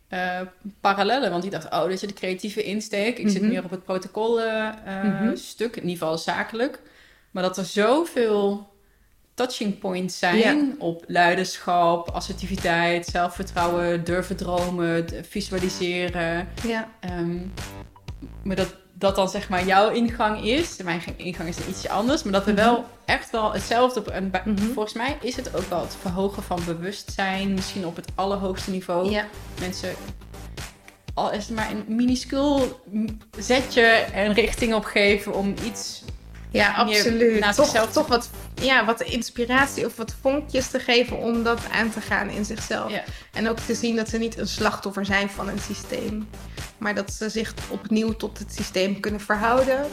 S1: eh, parallellen. Want ik dacht, oh, dit is de creatieve insteek. Ik zit
S2: Mhm.
S1: meer op het protocol eh, eh,
S2: Mhm.
S1: stuk, in ieder geval zakelijk. Maar dat er zoveel touching points zijn op leiderschap, assertiviteit, zelfvertrouwen, durven dromen, visualiseren.
S2: Ja.
S1: Ehm, maar dat, dat dan zeg maar jouw ingang is. Mijn ingang is ietsje anders. Maar dat we
S2: Mhm.
S1: wel echt wel hetzelfde... En
S2: Mhm.
S1: volgens mij is het ook wel het verhogen van bewustzijn. Misschien op het allerhoogste niveau.
S2: ja.
S1: Mensen... Al is het maar een minuscuul zetje en richting opgeven om iets...
S2: Ja, absoluut.
S1: naast
S2: Toch,
S1: zichzelf
S2: toch wat, ja, wat inspiratie of wat vonkjes te geven om dat aan te gaan in zichzelf.
S1: Ja.
S2: En ook te zien dat ze niet een slachtoffer zijn van een systeem. Maar dat ze zich opnieuw tot het systeem kunnen verhouden.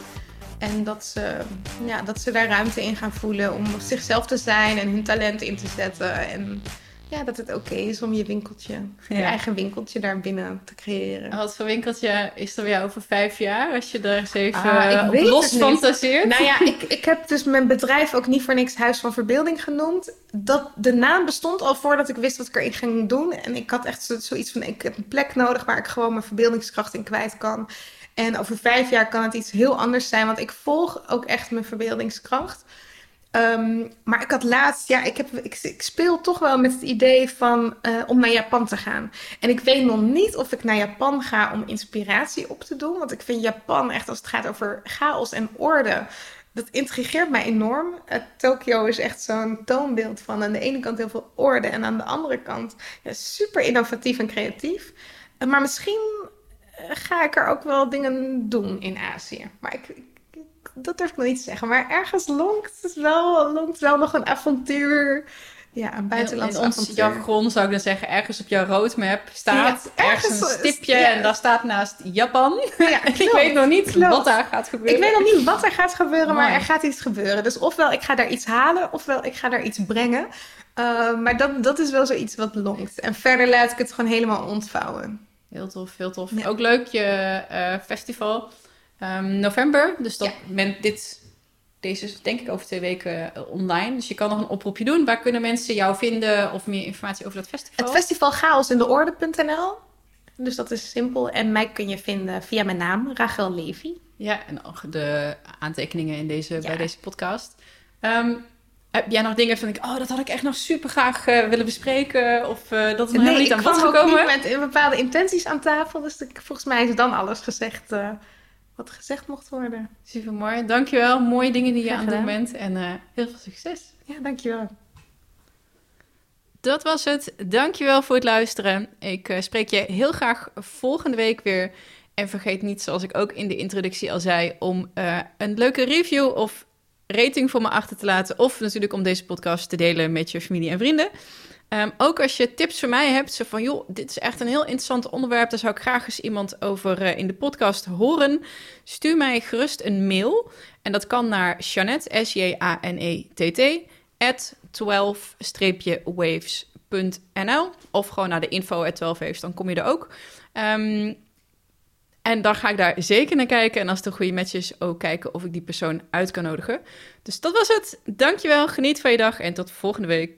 S2: En dat ze, ja, dat ze daar ruimte in gaan voelen om zichzelf te zijn en hun talent in te zetten. En ja, dat het oké is om je winkeltje, je eigen winkeltje daar binnen te creëren.
S1: En Wat voor winkeltje is er bij jou over vijf jaar? Als je daar eens even
S2: Ah, ik
S1: op
S2: weet
S1: los fantaseert.
S2: Nou ja, ik, ik heb dus mijn bedrijf ook niet voor niks Huis van Verbeelding genoemd. Dat, de naam bestond al voordat ik wist wat ik erin ging doen. En ik had echt zo- zoiets van, ik heb een plek nodig waar ik gewoon mijn verbeeldingskracht in kwijt kan. En over vijf jaar kan het iets heel anders zijn, want ik volg ook echt mijn verbeeldingskracht. Ehm, maar ik had laatst, ja, ik, heb, ik, ik speel toch wel met het idee van eh, om naar Japan te gaan. En ik weet nog niet of ik naar Japan ga om inspiratie op te doen. Want ik vind Japan echt als het gaat over chaos en orde. Dat intrigeert mij enorm. Uh, Tokio is echt zo'n toonbeeld van aan de ene kant heel veel orde en aan de andere kant ja, super innovatief en creatief. Uh, maar misschien ga ik er ook wel dingen doen in Azië. Maar ik, dat durf ik nog niet te zeggen. Maar ergens lonkt het wel, lonkt wel nog een avontuur. Ja, een buitenlands
S1: in, in ons jargon zou ik dan zeggen, ergens op jouw roadmap staat ergens, een stipje en daar staat naast Japan. Ja, ik weet nog niet wat daar gaat gebeuren.
S2: Ik weet nog niet wat er gaat gebeuren, maar er gaat iets gebeuren. Dus ofwel ik ga daar iets halen, ofwel ik ga daar iets brengen. Uh, maar dat, dat is wel zoiets wat lonkt. En verder laat ik het gewoon helemaal ontvouwen.
S1: Heel tof, heel tof. Ook leuk je uh, festival um, november. Dus dat ja. dit, deze is denk ik over twee weken uh, online. Dus je kan nog een oproepje doen. Waar kunnen mensen jou vinden of meer informatie over dat festival?
S2: Het festival chaosindeorde.nl. Dus dat is simpel. En mij kun je vinden via mijn naam, Rachel Levy.
S1: Ja, en ook de aantekeningen in deze, bij deze podcast. Um, heb jij nog dingen van ik, oh, dat had ik echt nog super graag uh, willen bespreken? Of uh, dat is nog
S2: nee,
S1: niet aan bod
S2: gekomen? Ik met bepaalde intenties aan tafel. Dus ik, volgens mij is dan alles gezegd uh, wat gezegd mocht worden.
S1: Super mooi. Dankjewel. Mooie dingen die je aan het doen bent. En heel veel succes.
S2: Ja, dankjewel.
S1: Dat was het. Dankjewel voor het luisteren. Ik spreek je heel graag volgende week weer. En vergeet niet, zoals ik ook in de introductie al zei, om een leuke review of rating voor me achter te laten. Of natuurlijk om deze podcast te delen met je familie en vrienden. Um, ook als je tips voor mij hebt, zo van joh, dit is echt een heel interessant onderwerp, daar zou ik graag eens iemand over uh, in de podcast horen. Stuur mij gerust een mail. En dat kan naar Janet, S-J-A-N-E-T-T, at 12-waves.nl. Of gewoon naar de info at 12 waves, dan kom je er ook. Um, en dan ga ik daar zeker naar kijken. En als het een goede match is, ook kijken of ik die persoon uit kan nodigen. Dus dat was het. Dankjewel, geniet van je dag en tot volgende week.